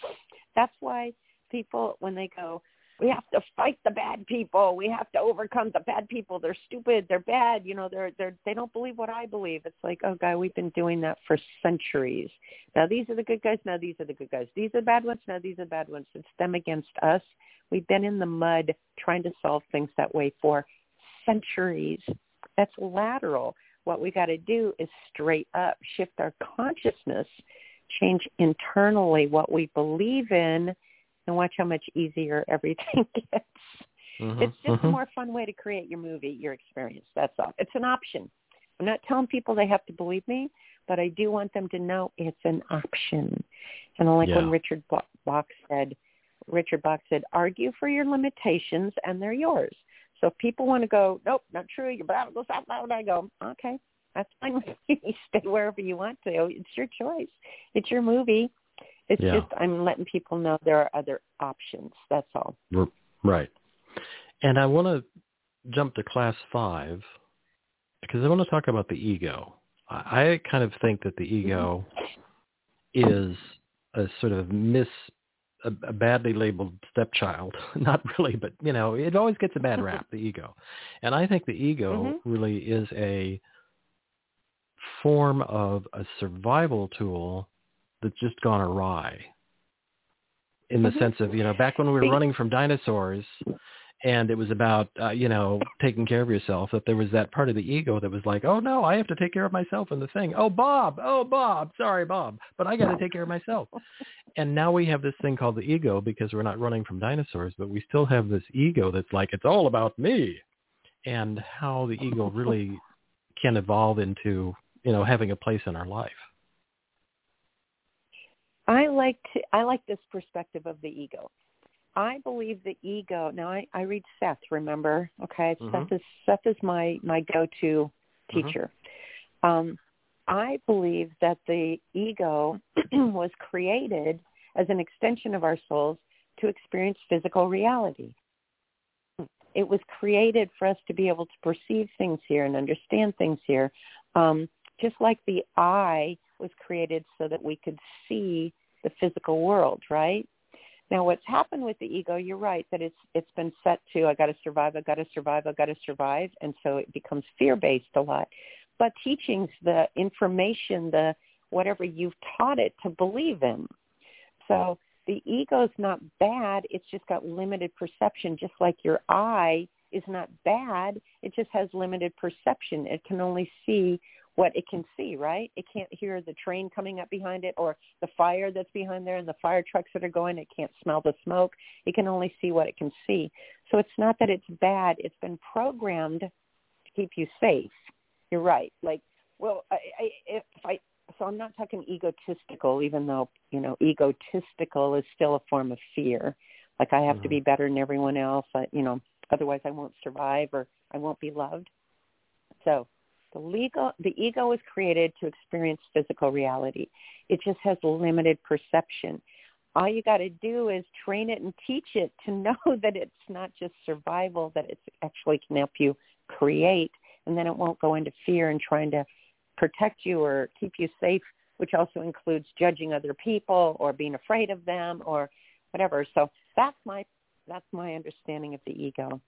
That's why people, when they go, we have to fight the bad people. We have to overcome the bad people. They're stupid. They're bad. You know, they're they're they don't believe what I believe. It's like, oh, guy, we've been doing that for centuries. Now these are the good guys. Now these are the good guys. These are the bad ones. Now these are the bad ones. It's them against us. We've been in the mud trying to solve things that way for centuries. That's lateral. What we got to do is straight up, shift our consciousness, change internally what we believe in and watch how much easier everything gets. Mm-hmm, it's just mm-hmm. a more fun way to create your movie, your experience. That's all. It's an option. I'm not telling people they have to believe me, but I do want them to know it's an option. And like yeah. when Richard Bach said, Richard Bach said, argue for your limitations and they're yours. So if people want to go, nope, not true, you're blah, blah, blah, blah, I go, okay, that's fine with me. Stay wherever you want to. It's your choice. It's your movie. It's yeah. just I'm letting people know there are other options. That's all. Right. And I want to jump to class five because I want to talk about the ego. I kind of think that the ego is a sort of miss a, a badly labeled stepchild. Not really, but you know, it always gets a bad rap, the ego. And I think the ego mm-hmm. really is a form of a survival tool that's just gone awry in the mm-hmm. sense of you know back when we were running from dinosaurs and it was about uh, you know taking care of yourself that there was that part of the ego that was like oh no i have to take care of myself and the thing. Oh bob oh bob sorry bob but i got to take care of myself. And now we have this thing called the ego because we're not running from dinosaurs but we still have this ego that's like it's all about me. And how the ego really can evolve into you know having a place in our life i like to i like this perspective of the ego I believe the ego. Now I, I read Seth. Remember, okay? Mm-hmm. Seth is Seth is my my go-to mm-hmm. teacher. Mm-hmm. Um, I believe that the ego was created as an extension of our souls to experience physical reality. It was created for us to be able to perceive things here and understand things here, um, just like the eye was created so that we could see the physical world, right? Now, what's happened with the ego, you're right that it's it's been set to I got to survive, I got to survive, I got to survive, and so it becomes fear-based a lot. But teachings, the information, the whatever you've taught it to believe in. So the ego is not bad. It's just got limited perception, just like your eye is not bad. It just has limited perception. It can only see what it can see, right? It can't hear the train coming up behind it or the fire that's behind there and the fire trucks that are going. It can't smell the smoke. It can only see what it can see. So it's not that it's bad. It's been programmed to keep you safe. You're right. Like, well, I, I, if I, so I'm not talking egotistical, even though, you know, egotistical is still a form of fear. Like I have mm-hmm. to be better than everyone else. I, you know, otherwise I won't survive or I won't be loved. So the, legal, the ego is created to experience physical reality. It just has limited perception. All you got to do is train it and teach it to know that it's not just survival, that it actually can help you create, and then it won't go into fear and trying to protect you or keep you safe, which also includes judging other people or being afraid of them or whatever. So that's my that's my understanding of the ego.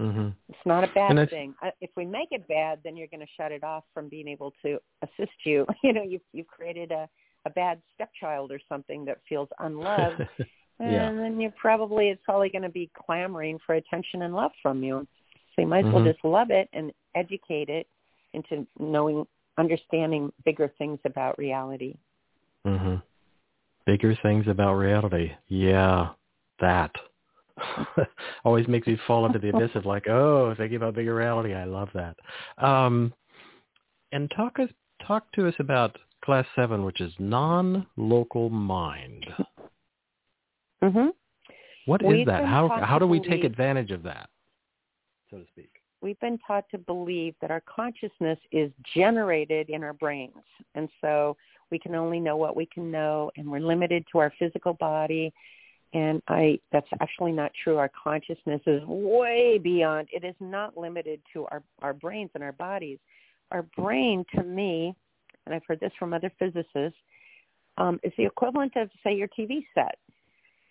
Mm-hmm. It's not a bad thing. If we make it bad, then you're going to shut it off from being able to assist you. You know, you've you've created a a bad stepchild or something that feels unloved, yeah. and then you're probably it's probably going to be clamoring for attention and love from you. So you might as mm-hmm. well just love it and educate it into knowing, understanding bigger things about reality. hmm Bigger things about reality. Yeah, that. always makes me fall into the abyss of like, oh, thinking about bigger reality. I love that. Um, and talk us talk to us about class seven, which is non-local mind. Mm-hmm. What is that? How how do we take advantage of that, so to speak? We've been taught to believe that our consciousness is generated in our brains, and so we can only know what we can know, and we're limited to our physical body and I that's actually not true. Our consciousness is way beyond. It is not limited to our our brains and our bodies. Our brain, to me, and I've heard this from other physicists, um, is the equivalent of say your TV set.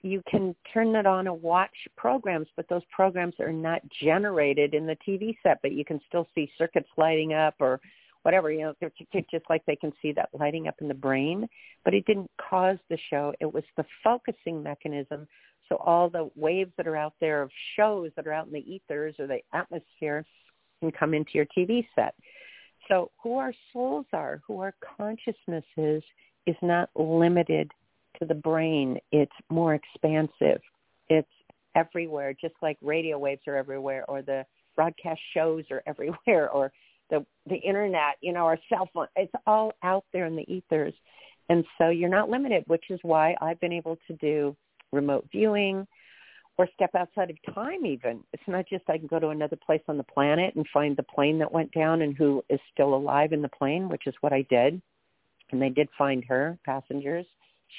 You can turn it on and watch programs, but those programs are not generated in the TV set. But you can still see circuits lighting up or whatever, you know, just like they can see that lighting up in the brain, but it didn't cause the show. It was the focusing mechanism. So all the waves that are out there of shows that are out in the ethers or the atmosphere can come into your TV set. So who our souls are, who our consciousness is, is not limited to the brain. It's more expansive. It's everywhere, just like radio waves are everywhere or the broadcast shows are everywhere or the the internet, you know, our cell phone. It's all out there in the ethers, and so you're not limited. Which is why I've been able to do remote viewing or step outside of time. Even it's not just I can go to another place on the planet and find the plane that went down and who is still alive in the plane, which is what I did. And they did find her passengers.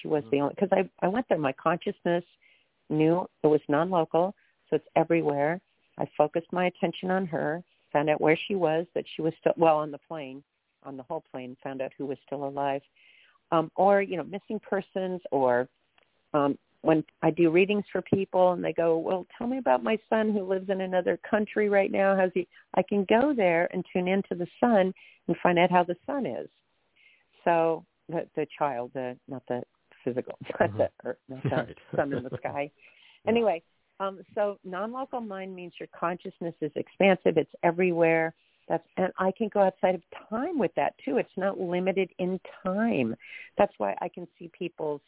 She was the mm-hmm. only because I I went there. My consciousness knew it was non-local, so it's everywhere. I focused my attention on her found out where she was, that she was still well on the plane, on the whole plane, found out who was still alive, um, or you know missing persons or um, when I do readings for people and they go, well, tell me about my son who lives in another country right now. How's he? I can go there and tune into the son and find out how the son is. So the the child, the not the physical, not mm-hmm. the earth, not the right. sun in the sky. Anyway, um, so non-local mind means your consciousness is expansive. It's everywhere. That's and I can go outside of time with that too. It's not limited in time. That's why I can see people's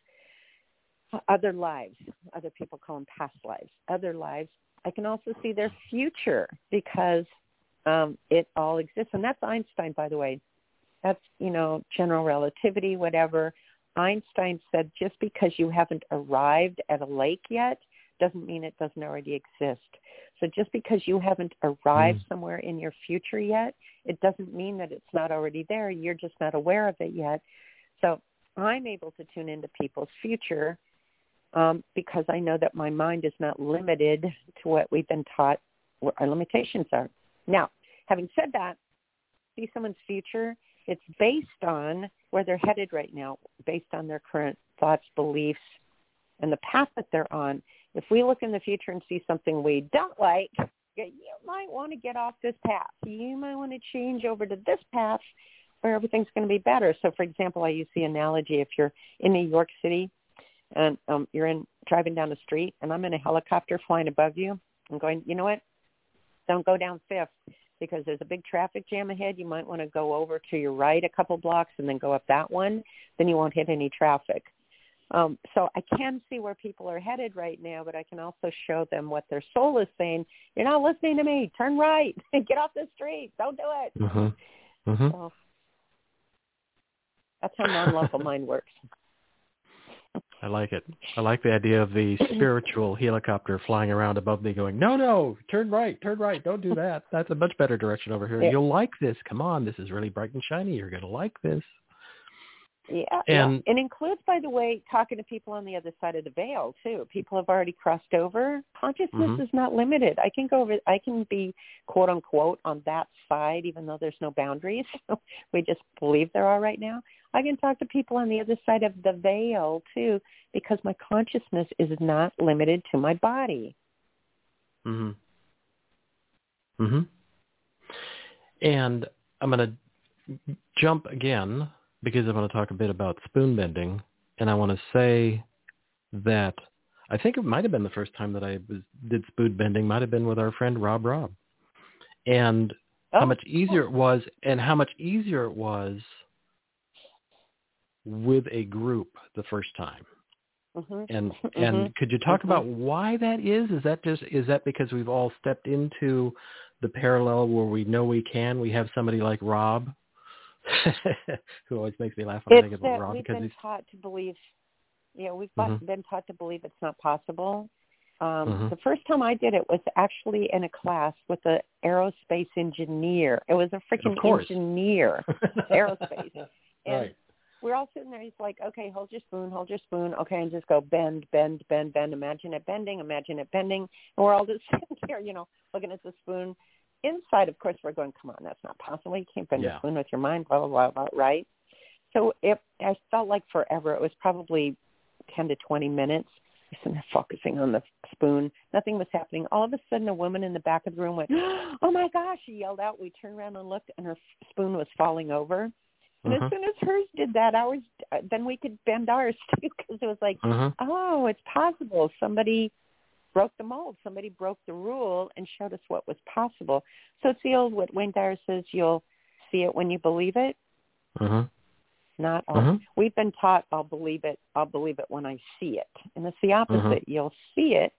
other lives. Other people call them past lives. Other lives. I can also see their future because um, it all exists. And that's Einstein, by the way. That's you know general relativity, whatever. Einstein said just because you haven't arrived at a lake yet doesn't mean it doesn't already exist. So just because you haven't arrived mm. somewhere in your future yet, it doesn't mean that it's not already there. You're just not aware of it yet. So I'm able to tune into people's future um, because I know that my mind is not limited to what we've been taught what our limitations are. Now, having said that, see someone's future, it's based on where they're headed right now, based on their current thoughts, beliefs, and the path that they're on. If we look in the future and see something we don't like, you might want to get off this path. You might want to change over to this path where everything's going to be better. So, for example, I use the analogy if you're in New York City and um, you're in driving down the street and I'm in a helicopter flying above you, I'm going, you know what? Don't go down Fifth because there's a big traffic jam ahead. You might want to go over to your right a couple blocks and then go up that one. Then you won't hit any traffic. Um, so I can see where people are headed right now, but I can also show them what their soul is saying. You're not listening to me. Turn right. Get off the street. Don't do it. Mm-hmm. Mm-hmm. So that's how non-local mind works. I like it. I like the idea of the spiritual helicopter flying around above me going, no, no, turn right, turn right. Don't do that. That's a much better direction over here. Yeah. You'll like this. Come on. This is really bright and shiny. You're going to like this. Yeah, and yeah. it includes, by the way, talking to people on the other side of the veil too. People have already crossed over. Consciousness mm-hmm. is not limited. I can go over. I can be quote unquote on that side, even though there's no boundaries. we just believe there are right now. I can talk to people on the other side of the veil too, because my consciousness is not limited to my body. Mhm. Mhm. And I'm going to jump again because I want to talk a bit about spoon bending, and I want to say that I think it might have been the first time that I was, did spoon bending. Might have been with our friend Rob Rob, and oh. how much easier it was, and how much easier it was with a group the first time. Mm-hmm. And and mm-hmm. could you talk mm-hmm. about why that is? Is that just is that because we've all stepped into the parallel where we know we can? We have somebody like Rob who always makes me laugh when it's I think about Rob we've because been he's taught to believe. Yeah, we've mm-hmm. been taught to believe it's not possible. Um, mm-hmm. The first time I did it was actually in a class with an aerospace engineer. It was a freaking engineer, aerospace. And right. we're all sitting there. He's like, "Okay, hold your spoon, hold your spoon. Okay, and just go bend, bend, bend, bend. Imagine it bending, imagine it bending." And we're all just sitting there, you know, looking at the spoon inside, of course, we're going, come on, that's not possible. You can't bend yeah. a spoon with your mind, blah, blah, blah, blah, right? So it, I felt like forever. It was probably 10 to 20 minutes. Sitting there focusing on the spoon. Nothing was happening. All of a sudden, a woman in the back of the room went, oh, my gosh, she yelled out. We turned around and looked, and her spoon was falling over. And uh-huh. as soon as hers did that, ours, then we could bend ours too, because it was like, uh-huh. oh, it's possible. Somebody broke the mold. Somebody broke the rule and showed us what was possible. So it's the old what Wayne Dyer says, you'll see it when you believe it. Uh-huh. Not all. Uh-huh. We've been taught I'll believe it. I'll believe it when I see it. And it's the opposite. Uh-huh. You'll see it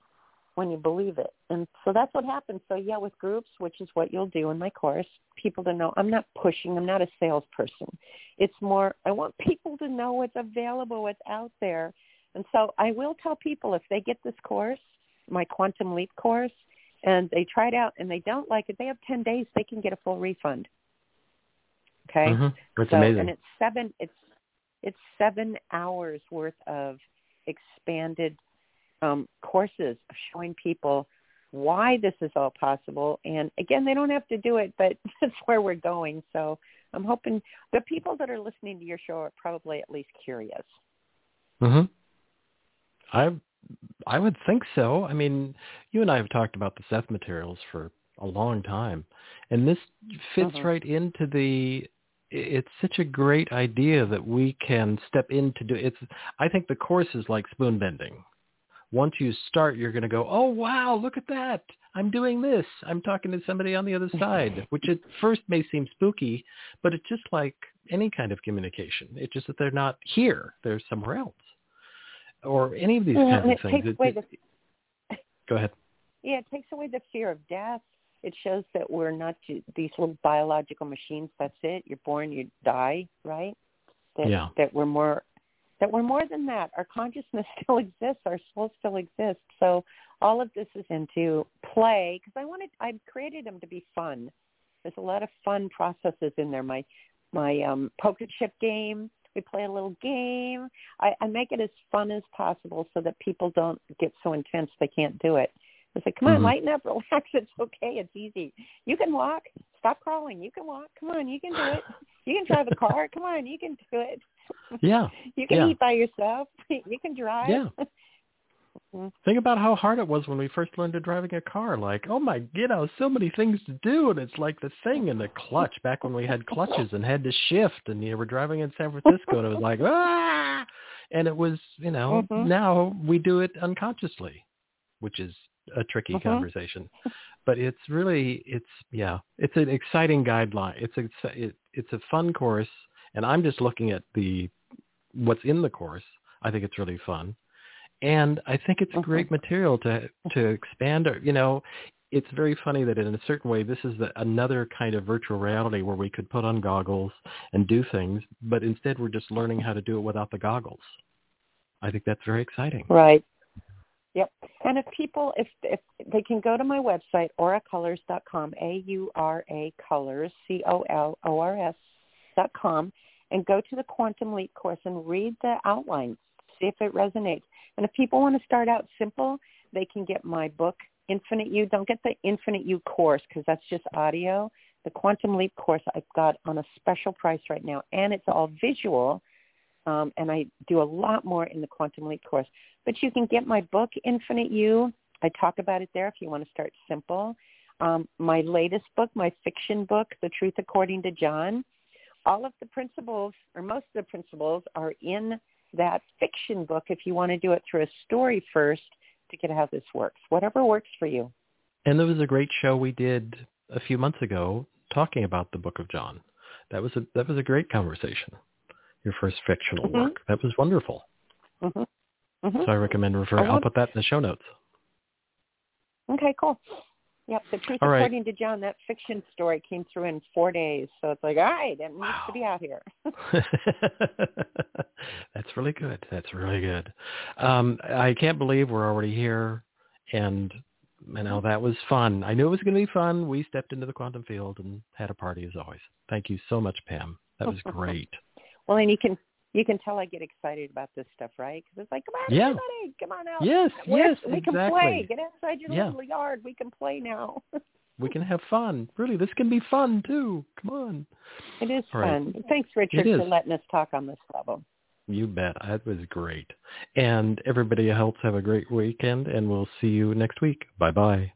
when you believe it. And so that's what happens. So yeah, with groups, which is what you'll do in my course, people to know I'm not pushing, I'm not a salesperson. It's more I want people to know what's available, what's out there. And so I will tell people if they get this course, my Quantum Leap course, and they try it out and they don't like it, they have 10 days. They can get a full refund. Okay, mm-hmm. that's so, amazing. And it's seven. It's it's seven hours worth of expanded um, courses of showing people why this is all possible. And again, they don't have to do it, but that's where we're going. So I'm hoping the people that are listening to your show are probably at least curious. Mhm. I I would think so. I mean, you and I have talked about the Seth materials for a long time, and this fits Mm-hmm. right into the. It's such a great idea that we can step into do. It's. I think the course is like spoon bending. Once you start, you're going to go, oh wow, look at that! I'm doing this. I'm talking to somebody on the other side, which at first may seem spooky, but it's just like any kind of communication. It's just that they're not here; they're somewhere else, or any of these Yeah, kinds of things. It- it- the go ahead. yeah, it takes away the fear of death. It shows that we're not these little biological machines. That's it. You're born, you die, right? That, Yeah. That we're more that we're more than that. Our consciousness still exists. Our soul still exists. So all of this is into play because I wanted I created them to be fun. There's a lot of fun processes in there. My my um, poker chip game. We play a little game. I, I make it as fun as possible so that people don't get so intense they can't do it. It's like, come on, Mhm. lighten up, relax. It's okay. It's easy. You can walk. Stop crawling. You can walk. Come on, you can do it. You can drive a car. Come on, you can do it. Yeah. You can Yeah. eat by yourself. You can drive. Yeah. Think about how hard it was when we first learned to driving a car. Like, oh my, you know, so many things to do, and it's like the thing in the clutch. Back when we had clutches and had to shift, and you were driving in San Francisco, and it was like ah, and it was, you know, Mhm. now we do it unconsciously, which is a tricky Mhm. conversation. But it's really, it's yeah, it's an exciting guideline. It's a, it, it's a fun course, and I'm just looking at the what's in the course. I think it's really fun and I think it's great material to to expand. Our, you know, it's very funny that in a certain way, this is the, another kind of virtual reality where we could put on goggles and do things, but instead we're just learning how to do it without the goggles. I think that's very exciting. Right. Yep. And if people, if if they can go to my website, auracolors.com, A-U-R-A colors, C-O-L-O-R-S dot com, and go to the Quantum Leap course and read the outline, see if it resonates. And if people want to start out simple, they can get my book, Infinite You. Don't get the Infinite You course because that's just audio. The Quantum Leap course I've got on a special price right now, and it's all visual. Um, and I do a lot more in the Quantum Leap course. But you can get my book, Infinite You. I talk about it there if you want to start simple. Um, my latest book, my fiction book, The Truth According to John. All of the principles, or most of the principles, are in that fiction book if you want to do it through a story first to get how this works. Whatever works for you. And there was a great show we did a few months ago talking about the Book of John. That was a that was a great conversation. Your first fictional Mhm. work. That was wonderful. hmm hmm So I recommend referring. I'll put that in the show notes. Okay, cool. Yep, The Truth All right. According to John, that fiction story came through in four days. So it's like, all right, it needs Wow. to be out here. That's really good. That's really good. Um, I can't believe we're already here, and you know that was fun. I knew it was going to be fun. We stepped into the quantum field and had a party as always. Thank you so much, Pam. That was great. Well, and you can you can tell I get excited about this stuff, right? Because it's like, come on, Yeah. everybody, come on out. yes, We're- yes, we can exactly. play. Get outside your Yeah. little yard. We can play now. We can have fun. Really, this can be fun too. Come on. it is All right. fun. Thanks, Richard, for letting us talk on this level. You bet. That was great. And everybody else have a great weekend, and we'll see you next week. Bye bye.